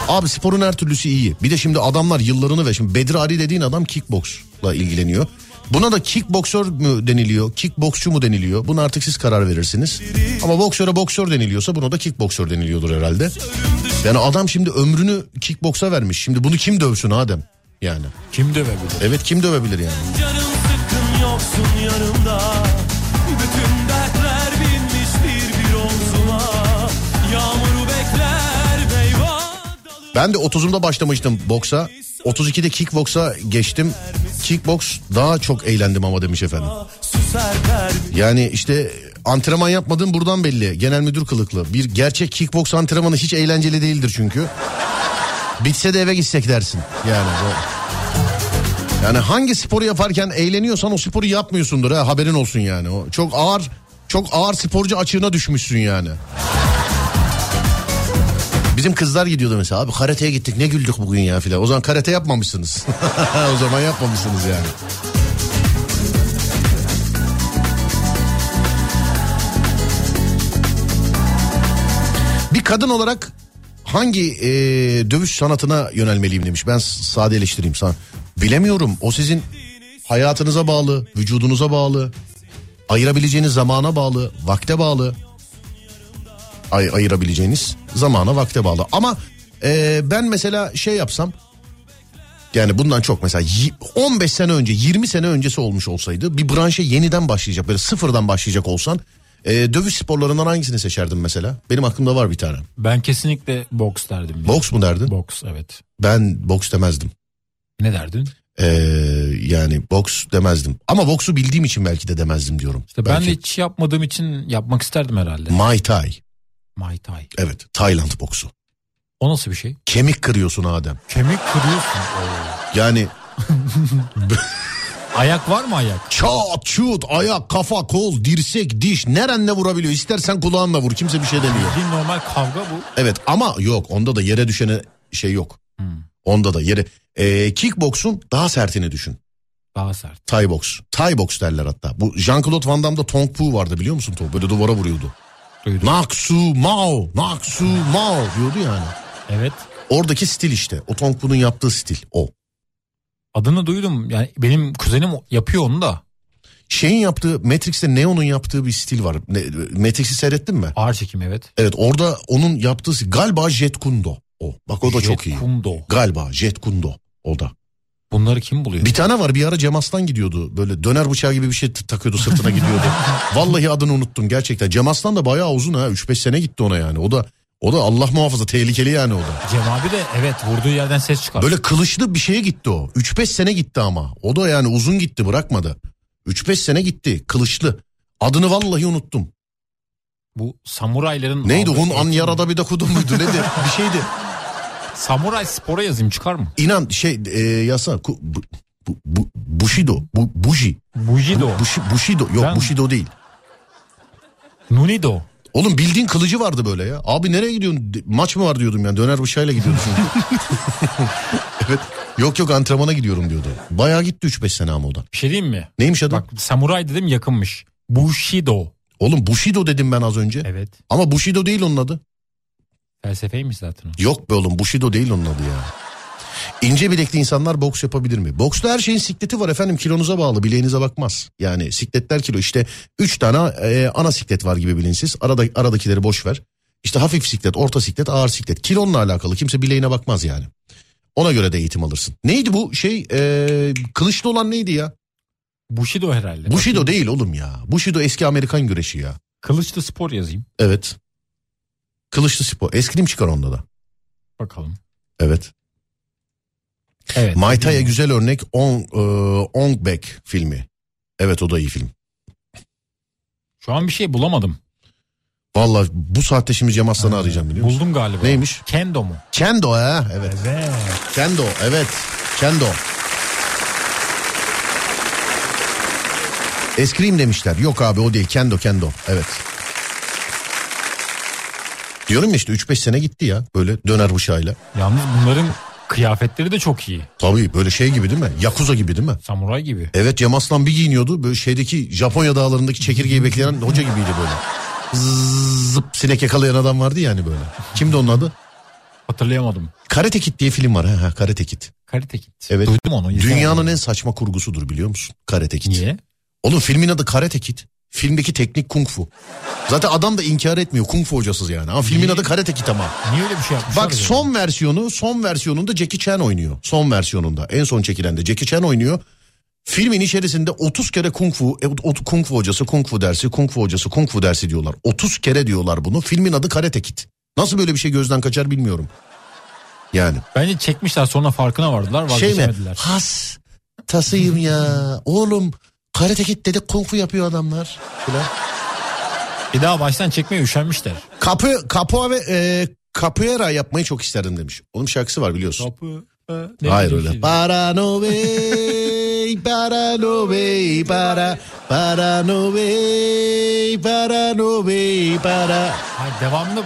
Abi sporun her türlüsü iyi. Bir de şimdi adamlar yıllarını ve şimdi Bedrari dediğin adam kickboksla ilgileniyor. Buna da kickboksör mü deniliyor, kickboksçu mu deniliyor? Bunu artık siz karar verirsiniz. Ama boksöre boksör deniliyorsa buna da kickboksör deniliyordur herhalde. Yani adam şimdi ömrünü kickboksa vermiş. Şimdi bunu kim dövsün Adem? Yani. Kim dövebilir? Evet kim dövebilir yani? canım yoksun yanımda Bütün dertler binmiş bir bir omzuma Yağmuru bekler meyva Ben de 30'umda başlamıştım boksa. 32'de kickboksa geçtim. Kickboks daha çok eğlendim ama demiş efendim. Yani işte antrenman yapmadığım buradan belli. Genel müdür kılıklı. Bir gerçek kickboks antrenmanı hiç eğlenceli değildir çünkü. Bitse de eve gitsek dersin. Yani bu. Yani hangi sporu yaparken eğleniyorsan o sporu yapmıyorsundur ha haberin olsun yani. O çok ağır çok ağır sporcu açığına düşmüşsün yani. Bizim kızlar gidiyordu mesela abi karateye gittik ne güldük bugün ya filan. O zaman karate yapmamışsınız. o zaman yapmamışsınız yani. Bir kadın olarak hangi e, dövüş sanatına yönelmeliyim demiş. Ben sadeleştireyim sana. Bilemiyorum. O sizin hayatınıza bağlı, vücudunuza bağlı, ayırabileceğiniz zamana bağlı, vakte bağlı. Ay, ayırabileceğiniz zamana, vakte bağlı. Ama e, ben mesela şey yapsam yani bundan çok mesela yi- 15 sene önce 20 sene öncesi olmuş olsaydı bir branşa yeniden başlayacak böyle sıfırdan başlayacak olsan e, dövüş sporlarından hangisini seçerdin mesela? Benim aklımda var bir tane. Ben kesinlikle boks derdim. Boks mu derdin? Boks evet. Ben boks demezdim. Ne derdin? Ee, yani boks demezdim. Ama boksu bildiğim için belki de demezdim diyorum. İşte ben Belki. de hiç yapmadığım için yapmak isterdim herhalde. Muay Thai. Muay Thai. Evet Tayland boksu. O nasıl bir şey? Kemik kırıyorsun Adem. Kemik kırıyorsun. Yani Ayak var mı ayak? çat çut ayak kafa kol dirsek diş nerenle vurabiliyor. İstersen kulağınla vur kimse bir şey demiyor. Bir normal kavga bu. Evet ama yok onda da yere düşene şey yok. Hmm. Onda da yere. Ee, kickboksun daha sertini düşün. Daha sert. Thai box. Thai box derler hatta. Bu Jean-Claude Van Damme'da Tong Po vardı biliyor musun? Böyle duvara vuruyordu. Duydum. Naksu Mao, Naksu Mao diyordu yani. Evet. Oradaki stil işte. O Tong Po'nun yaptığı stil o. Adını duydum. Yani benim kuzenim yapıyor onu da. Şeyin yaptığı Matrix'te Neo'nun yaptığı bir stil var. Ne, Matrix'i seyrettin mi? Ağır çekim evet. Evet orada onun yaptığı stil- galiba Jet Kundo o. Bak o da çok iyi. Kundo. Galiba Jet Kundo o da. Bunları kim buluyor? Bir tane var bir ara Cem Aslan gidiyordu. Böyle döner bıçağı gibi bir şey takıyordu sırtına gidiyordu. Vallahi adını unuttum gerçekten. Cem Aslan da bayağı uzun ha. 3-5 sene gitti ona yani. O da o da Allah muhafaza tehlikeli yani o da. Cem abi de evet vurduğu yerden ses çıkar. Böyle kılıçlı bir şeye gitti o. 3-5 sene gitti ama. O da yani uzun gitti bırakmadı. 3-5 sene gitti kılıçlı. Adını vallahi unuttum. Bu samurayların... Neydi? Hun an eğitim- yarada bir de kudum muydu? Nedir? Bir şeydi. Samuray spora yazayım çıkar mı? İnan şey e, yasa. Ku, bu, bu, bu, Bushido. Bu, buji. Bujido. Bushi, Bushido. Yok Ben- Bushido değil. Nunido. Oğlum bildiğin kılıcı vardı böyle ya. Abi nereye gidiyorsun? Maç mı var diyordum yani. Döner bıçağıyla gidiyordu çünkü. evet. Yok yok antrenmana gidiyorum diyordu. Bayağı gitti 3-5 sene ama o da. Bir şey diyeyim mi? Neymiş adı? Bak samuray dedim yakınmış. Bushido. Oğlum Bushido dedim ben az önce. Evet. Ama Bushido değil onun adı. Felsefeymiş zaten o. Yok be oğlum Bushido değil onun adı ya. İnce bilekli insanlar boks yapabilir mi? Boksta her şeyin sikleti var efendim kilonuza bağlı bileğinize bakmaz. Yani sikletler kilo işte 3 tane e, ana siklet var gibi bilin siz. Arada, aradakileri boş ver. İşte hafif siklet, orta siklet, ağır siklet. Kilonla alakalı kimse bileğine bakmaz yani. Ona göre de eğitim alırsın. Neydi bu şey e, kılıçlı olan neydi ya? Bushido herhalde. Bushido Bakayım. değil oğlum ya. Bushido eski Amerikan güreşi ya. Kılıçlı spor yazayım. Evet. Kılıçlı spor. Eskrim çıkar onda da. Bakalım. Evet. Evet. Muay Thai'ye güzel örnek On, e, Ong Bak filmi. Evet o da iyi film. Şu an bir şey bulamadım. Vallahi bu saatte şimdi Cem Aslan'ı arayacağım biliyor musun? Buldum galiba. Neymiş? Kendo mu? Kendo ha evet. Evet. Kendo evet. Kendo. Eskrim demişler. Yok abi o değil. Kendo kendo. Evet. Diyorum ya işte 3-5 sene gitti ya böyle döner bıçağıyla. Yalnız bunların kıyafetleri de çok iyi. Tabii böyle şey gibi değil mi? Yakuza gibi değil mi? Samuray gibi. Evet Cem Aslan bir giyiniyordu. Böyle şeydeki Japonya dağlarındaki çekirgeyi bekleyen hoca gibiydi böyle. Zıp sinek yakalayan adam vardı yani böyle. Kimdi onun adı? Hatırlayamadım. Karate Kid diye film var ha, ha Karate Kid. Karate Kid. Evet. Duydum onu. Dünyanın en saçma kurgusudur biliyor musun? Karate Kid. Niye? Oğlum filmin adı Karate Kid. Filmdeki teknik kung fu. Zaten adam da inkar etmiyor kung fu hocasız yani. Ama filmin Niye? adı Karate Kid ama. Niye öyle bir şey yapmışlar? Bak acaba? son versiyonu son versiyonunda Jackie Chan oynuyor. Son versiyonunda en son çekilende Jackie Chan oynuyor. Filmin içerisinde 30 kere kung fu, e, o- kung fu hocası, kung fu dersi, kung fu hocası, kung fu dersi diyorlar. 30 kere diyorlar bunu. Filmin adı Karate Kid. Nasıl böyle bir şey gözden kaçar bilmiyorum. Yani Bence çekmişler sonra farkına vardılar şey mi? vazgeçemediler. Has tasıyım ya. Oğlum Karate Kid dedik kung fu yapıyor adamlar. Falan. Bir daha baştan çekmeye üşenmişler. Kapı, kapı ve e, capoeira yapmayı çok isterdim demiş. Onun şarkısı var biliyorsun. Kapı. Hayır öyle. Para no way, para no way, para, para no way, para no way, para. Hayır devamlı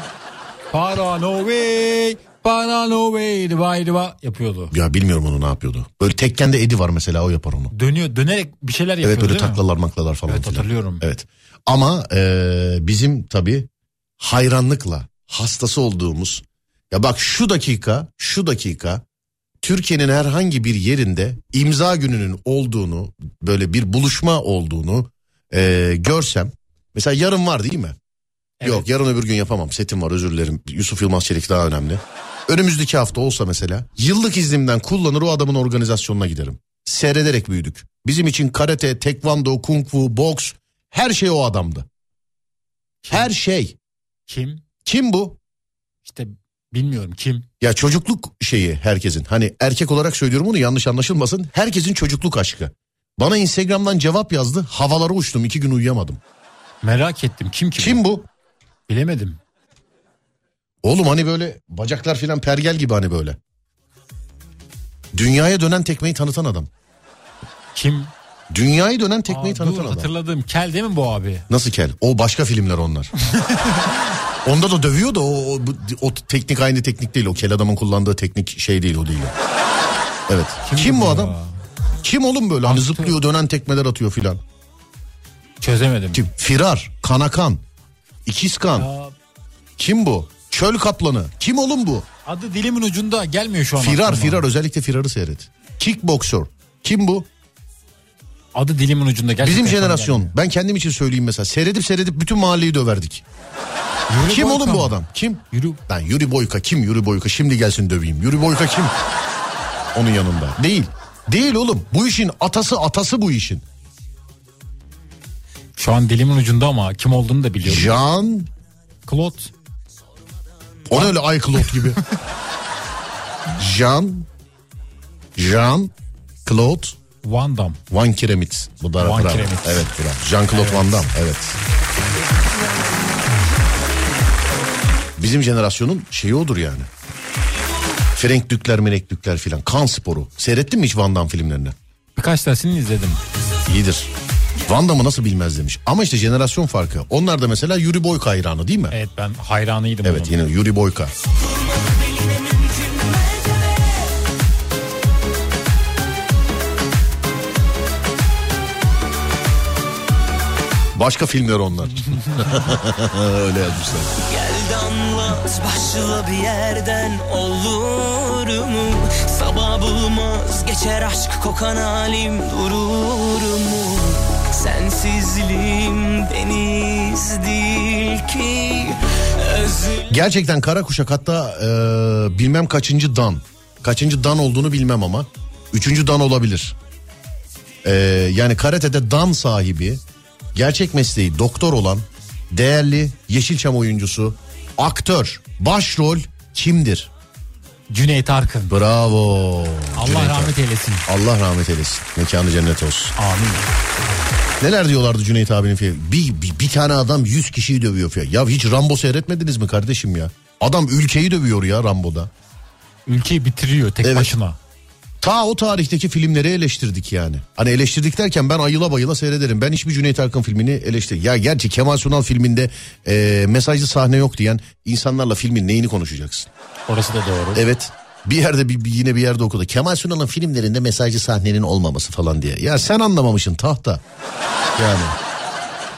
para no way, para no way, diva diva yapıyordu. Ya bilmiyorum onu ne yapıyordu. Böyle tekkende Edi var mesela o yapar onu. Dönüyor dönerek bir şeyler yapıyor Evet böyle değil mi? taklalar maklalar falan Evet, filan. hatırlıyorum. Evet. Ama e, bizim tabii hayranlıkla hastası olduğumuz ya bak şu dakika şu dakika Türkiye'nin herhangi bir yerinde imza gününün olduğunu böyle bir buluşma olduğunu e, görsem mesela yarın var değil mi? Evet. Yok yarın öbür gün yapamam setim var özür dilerim Yusuf Yılmaz Çelik daha önemli. Önümüzdeki hafta olsa mesela yıllık iznimden kullanır o adamın organizasyonuna giderim. Seyrederek büyüdük. Bizim için karate, tekvando, kung fu, boks her şey o adamdı. Her şey. Kim? Kim bu? İşte bilmiyorum kim. Ya çocukluk şeyi herkesin. Hani erkek olarak söylüyorum bunu yanlış anlaşılmasın. Herkesin çocukluk aşkı. Bana Instagram'dan cevap yazdı. Havalara uçtum. iki gün uyuyamadım. Merak ettim kim kim? Kim bu? Bilemedim. Oğlum hani böyle bacaklar filan pergel gibi hani böyle. Dünyaya dönen tekmeyi tanıtan adam. Kim? Dünyayı dönen tekmeyi Aa, tanıtan dur, adam. hatırladım. Kel değil mi bu abi? Nasıl kel? O başka filmler onlar. Onda da dövüyor da o, o, o teknik aynı teknik değil. O kel adamın kullandığı teknik şey değil o değil. Evet. Kimdi Kim bu ya? adam? Kim oğlum böyle? Hani zıplıyor dönen tekmeler atıyor filan. Çözemedim. Kim? Firar, Kanakan, İkizkan. Ya, Kim bu? Çöl kaplanı. Kim oğlum bu? adı dilimin ucunda gelmiyor şu an. Firar, aklıma. Firar özellikle Firar'ı seyret. Kickboxer. Kim bu? Adı dilimin ucunda gerçekten. Bizim jenerasyon. gelmiyor. Ben kendim için söyleyeyim mesela. Seyredip seyredip bütün mahalleyi döverdik. Yuri Kim Boyka oğlum bu adam? Kim? Yuri Ben Yuri Boyka kim Yuri Boyka şimdi gelsin döveyim. Yuri Boyka kim? Onun yanında. Değil. Değil oğlum. Bu işin atası atası bu işin. şu an dilimin ucunda ama kim olduğunu da biliyorum. Jean Claude o ne öyle Ay Claude gibi. Jean Jean Claude Van Damme. Van Kiremit. Bu da Van. Kiremit. Evet bravo. Jean Claude Van Damme. Evet. Bizim jenerasyonun şeyi odur yani. Frank Dükler, Menek Dükler filan. Kan sporu. Seyrettin mi hiç Van Damme filmlerini? Birkaç tanesini izledim. İyidir. Van Damme'ı nasıl bilmez demiş. Ama işte jenerasyon farkı. Onlar da mesela Yuri Boyka hayranı değil mi? Evet ben hayranıydım Evet yine Yuri Boyka. Başka filmler onlar. Öyle yazmışlar. Gel de anlat başla bir yerden olur mu? Sabah bulmaz geçer aşk kokan halim durur mu? Sensizliğim deniz değil ki özür Gerçekten kara kuşak hatta e, bilmem kaçıncı dan. Kaçıncı dan olduğunu bilmem ama. Üçüncü dan olabilir. E, yani karatede dan sahibi gerçek mesleği doktor olan değerli Yeşilçam oyuncusu aktör başrol kimdir? Cüneyt Arkın. Bravo. Allah Cüneyt rahmet eylesin. Allah rahmet eylesin. Mekanı cennet olsun. Amin. Neler diyorlardı Cüneyt abinin filmi? Bir, bir, bir tane adam yüz kişiyi dövüyor falan. Ya hiç Rambo seyretmediniz mi kardeşim ya? Adam ülkeyi dövüyor ya Rambo'da. Ülkeyi bitiriyor tek Evet. başına. Ta o tarihteki filmleri eleştirdik yani. Hani eleştirdik derken ben ayıla bayıla seyrederim. Ben hiçbir Cüneyt Arkın filmini eleştir. Ya gerçi Kemal Sunal filminde e, mesajlı sahne yok diyen insanlarla filmin neyini konuşacaksın? Orası da doğru. Evet. Bir yerde bir, yine bir yerde okudu. Kemal Sunal'ın filmlerinde mesajlı sahnenin olmaması falan diye. Ya sen anlamamışsın tahta. Yani.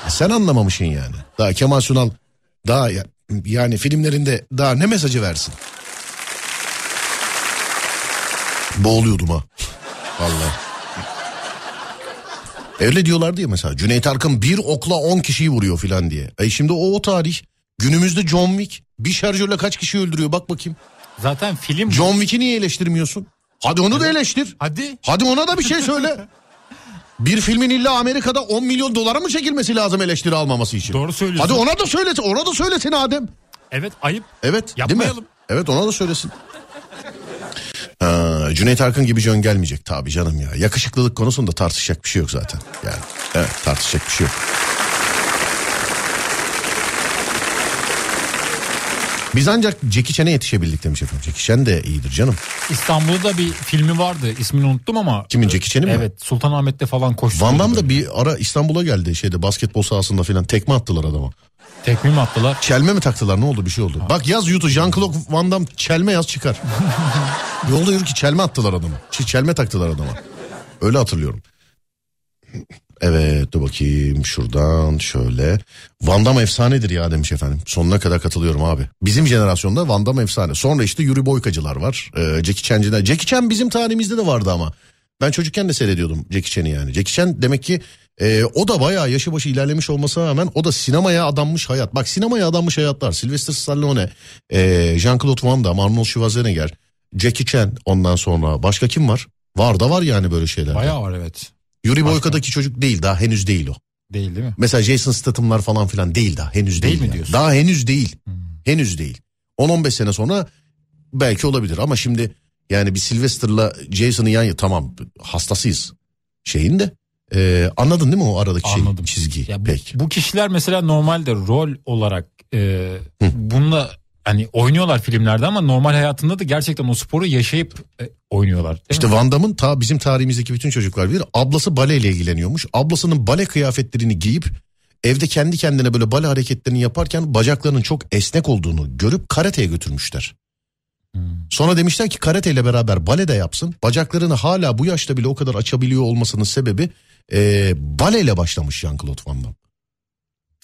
Sen anlamamışsın yani. Daha Kemal Sunal daha ya- yani filmlerinde daha ne mesajı versin? Boğuluyordum ha. Vallahi. Öyle diyorlardı ya mesela Cüneyt Arkın bir okla 10 kişiyi vuruyor filan diye. E şimdi o, o tarih. Günümüzde John Wick bir şarjörle kaç kişi öldürüyor bak bakayım. Zaten film... John Wick'i niye eleştirmiyorsun? Hadi onu da eleştir. Hadi. Hadi ona da bir şey söyle. Bir filmin illa Amerika'da 10 milyon dolara mı çekilmesi lazım eleştiri almaması için? Doğru söylüyorsun. Hadi ona da söylesin. Ona da söylesin Adem. Evet ayıp. Evet. Değil Yapmayalım. mi? Evet ona da söylesin. Ha, Cüneyt Arkın gibi Jön gelmeyecek tabii canım ya. Yakışıklılık konusunda tartışacak bir şey yok zaten. Yani evet tartışacak bir şey yok. Biz ancak Jackie Chan'e yetişebildik demiş efendim. Jackie Chan de iyidir canım. İstanbul'da bir filmi vardı. İsmini unuttum ama. Kimin Jackie Chan'in mi? Evet Sultanahmet'te falan koştu. Van Damme da bir ara İstanbul'a geldi şeyde basketbol sahasında filan tekme attılar adama. Tekme mi attılar? Çelme mi taktılar ne oldu bir şey oldu. Bak yaz YouTube Jean-Claude Van Damme çelme yaz çıkar. Yolda yürür ki çelme attılar adama. Çelme taktılar adama. Öyle hatırlıyorum. Evet dur bakayım şuradan şöyle. Van Damme efsanedir ya demiş efendim. Sonuna kadar katılıyorum abi. Bizim jenerasyonda Van Damme efsane. Sonra işte Yuri Boykacılar var. Ee, Jackie Chan'ciler. Jackie Chan bizim tarihimizde de vardı ama. Ben çocukken de seyrediyordum Jackie Chan'i yani. Jackie Chan demek ki e, o da bayağı yaşı başı ilerlemiş olmasına rağmen o da sinemaya adanmış hayat. Bak sinemaya adanmış hayatlar. Sylvester Stallone, e, Jean-Claude Van Damme, Arnold Schwarzenegger, Jackie Chan ondan sonra başka kim var? Var da var yani böyle şeyler. Bayağı var evet. Yuri Boyka'daki çocuk değil daha henüz değil o. Değil değil mi? Mesela Jason Statham'lar falan filan değil daha henüz değil. Değil mi yani. diyorsun? Daha henüz değil. Henüz değil. 10-15 sene sonra belki olabilir ama şimdi yani bir Sylvester'la Jason'ı yan tamam hastasıyız şeyin de e, anladın değil mi o aradaki şey, çizgi Ya bu, pek. bu kişiler mesela normalde rol olarak e, bununla hani oynuyorlar filmlerde ama normal hayatında da gerçekten o sporu yaşayıp e, oynuyorlar. İşte mi? Van Damme'ın ta bizim tarihimizdeki bütün çocuklar bilir. Ablası baleyle ilgileniyormuş. Ablasının bale kıyafetlerini giyip evde kendi kendine böyle bale hareketlerini yaparken bacaklarının çok esnek olduğunu görüp karateye götürmüşler. Sonra demişler ki karateyle beraber bale de yapsın. Bacaklarını hala bu yaşta bile o kadar açabiliyor olmasının sebebi e, baleyle başlamış Jean-Claude Van Damme.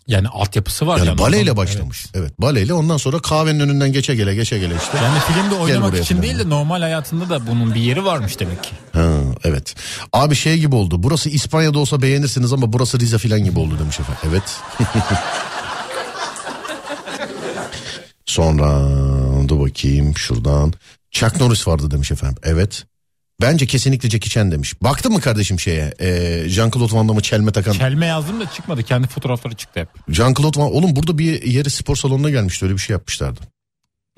Yani altyapısı var. Yani yani baleyle başlamış. Evet. baleyle ondan sonra kahvenin önünden geçe gele geçe gele işte. Evet. Yani filmde oynamak için falan. değil de normal hayatında da bunun bir yeri varmış demek ki. Ha, evet. Abi şey gibi oldu. Burası İspanya'da olsa beğenirsiniz ama burası Rize filan gibi oldu demiş efendim. Evet. Sonra dur bakayım şuradan. Chuck Norris vardı demiş efendim. Evet. Bence kesinlikle Jackie Chan demiş. Baktın mı kardeşim şeye? Ee, Jean-Claude Van Damme'ı çelme takan. Çelme yazdım da çıkmadı. Kendi fotoğrafları çıktı hep. Jean-Claude Van... Oğlum burada bir yeri spor salonuna gelmişti. Öyle bir şey yapmışlardı.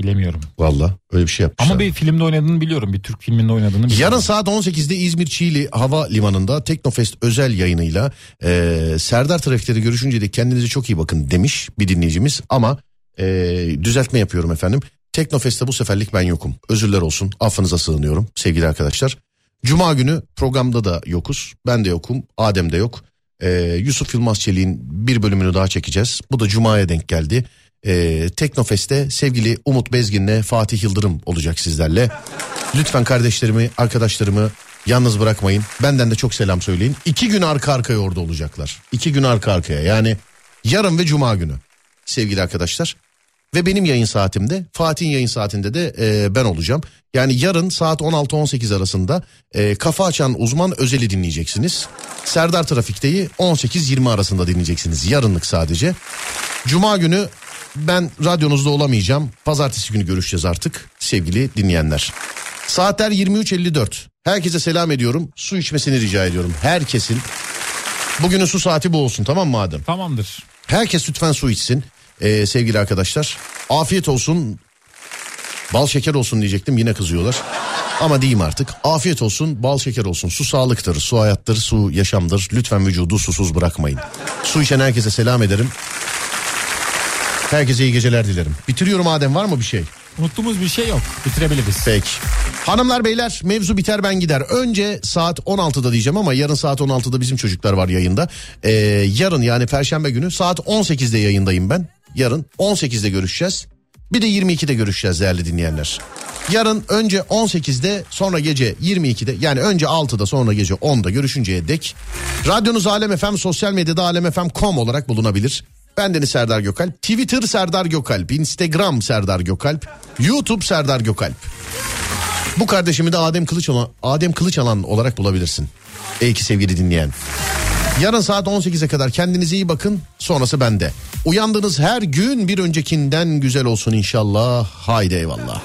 Bilemiyorum. Valla öyle bir şey yapmışlardı. Ama bir filmde oynadığını biliyorum. Bir Türk filminde oynadığını biliyorum. Yarın saat 18'de İzmir Çiğli Hava Limanı'nda Teknofest özel yayınıyla e, Serdar Trafikleri görüşünce de kendinize çok iyi bakın demiş bir dinleyicimiz ama e, düzeltme yapıyorum efendim. Teknofest'te bu seferlik ben yokum. Özürler olsun affınıza sığınıyorum sevgili arkadaşlar. Cuma günü programda da yokuz. Ben de yokum. Adem de yok. E, Yusuf Yılmaz Çelik'in bir bölümünü daha çekeceğiz. Bu da Cuma'ya denk geldi. E, Teknofest'te sevgili Umut Bezgin'le Fatih Yıldırım olacak sizlerle. Lütfen kardeşlerimi, arkadaşlarımı yalnız bırakmayın. Benden de çok selam söyleyin. İki gün arka arkaya orada olacaklar. İki gün arka arkaya yani yarın ve cuma günü sevgili arkadaşlar. Ve benim yayın saatimde Fatih'in yayın saatinde de e, ben olacağım. Yani yarın saat 16-18 arasında e, kafa açan uzman özeli dinleyeceksiniz. Serdar Trafik'teyi 18-20 arasında dinleyeceksiniz yarınlık sadece. Cuma günü ben radyonuzda olamayacağım. Pazartesi günü görüşeceğiz artık sevgili dinleyenler. Saatler 23.54. Herkese selam ediyorum. Su içmesini rica ediyorum. Herkesin. Bugünün su saati bu olsun tamam mı Adem? Tamamdır. Herkes lütfen su içsin ee, sevgili arkadaşlar. Afiyet olsun. Bal şeker olsun diyecektim yine kızıyorlar. Ama diyeyim artık. Afiyet olsun, bal şeker olsun. Su sağlıktır, su hayattır, su yaşamdır. Lütfen vücudu susuz bırakmayın. Su içen herkese selam ederim. Herkese iyi geceler dilerim. Bitiriyorum Adem var mı bir şey? Unuttuğumuz bir şey yok. Bitirebiliriz. Peki. Hanımlar beyler mevzu biter ben gider. Önce saat 16'da diyeceğim ama yarın saat 16'da bizim çocuklar var yayında. Ee, yarın yani perşembe günü saat 18'de yayındayım ben. Yarın 18'de görüşeceğiz. Bir de 22'de görüşeceğiz değerli dinleyenler. Yarın önce 18'de sonra gece 22'de yani önce 6'da sonra gece 10'da görüşünceye dek radyonuz Alem FM sosyal medyada alemfm.com olarak bulunabilir. Bendeniz Serdar Gökalp, Twitter Serdar Gökalp, Instagram Serdar Gökalp, YouTube Serdar Gökalp. Bu kardeşimi de Adem Kılıçalan, Adem Kılıçalan olarak bulabilirsin. Ey ki sevgili dinleyen. Yarın saat 18'e kadar kendinize iyi bakın. Sonrası bende. Uyandığınız her gün bir öncekinden güzel olsun inşallah. Haydi eyvallah.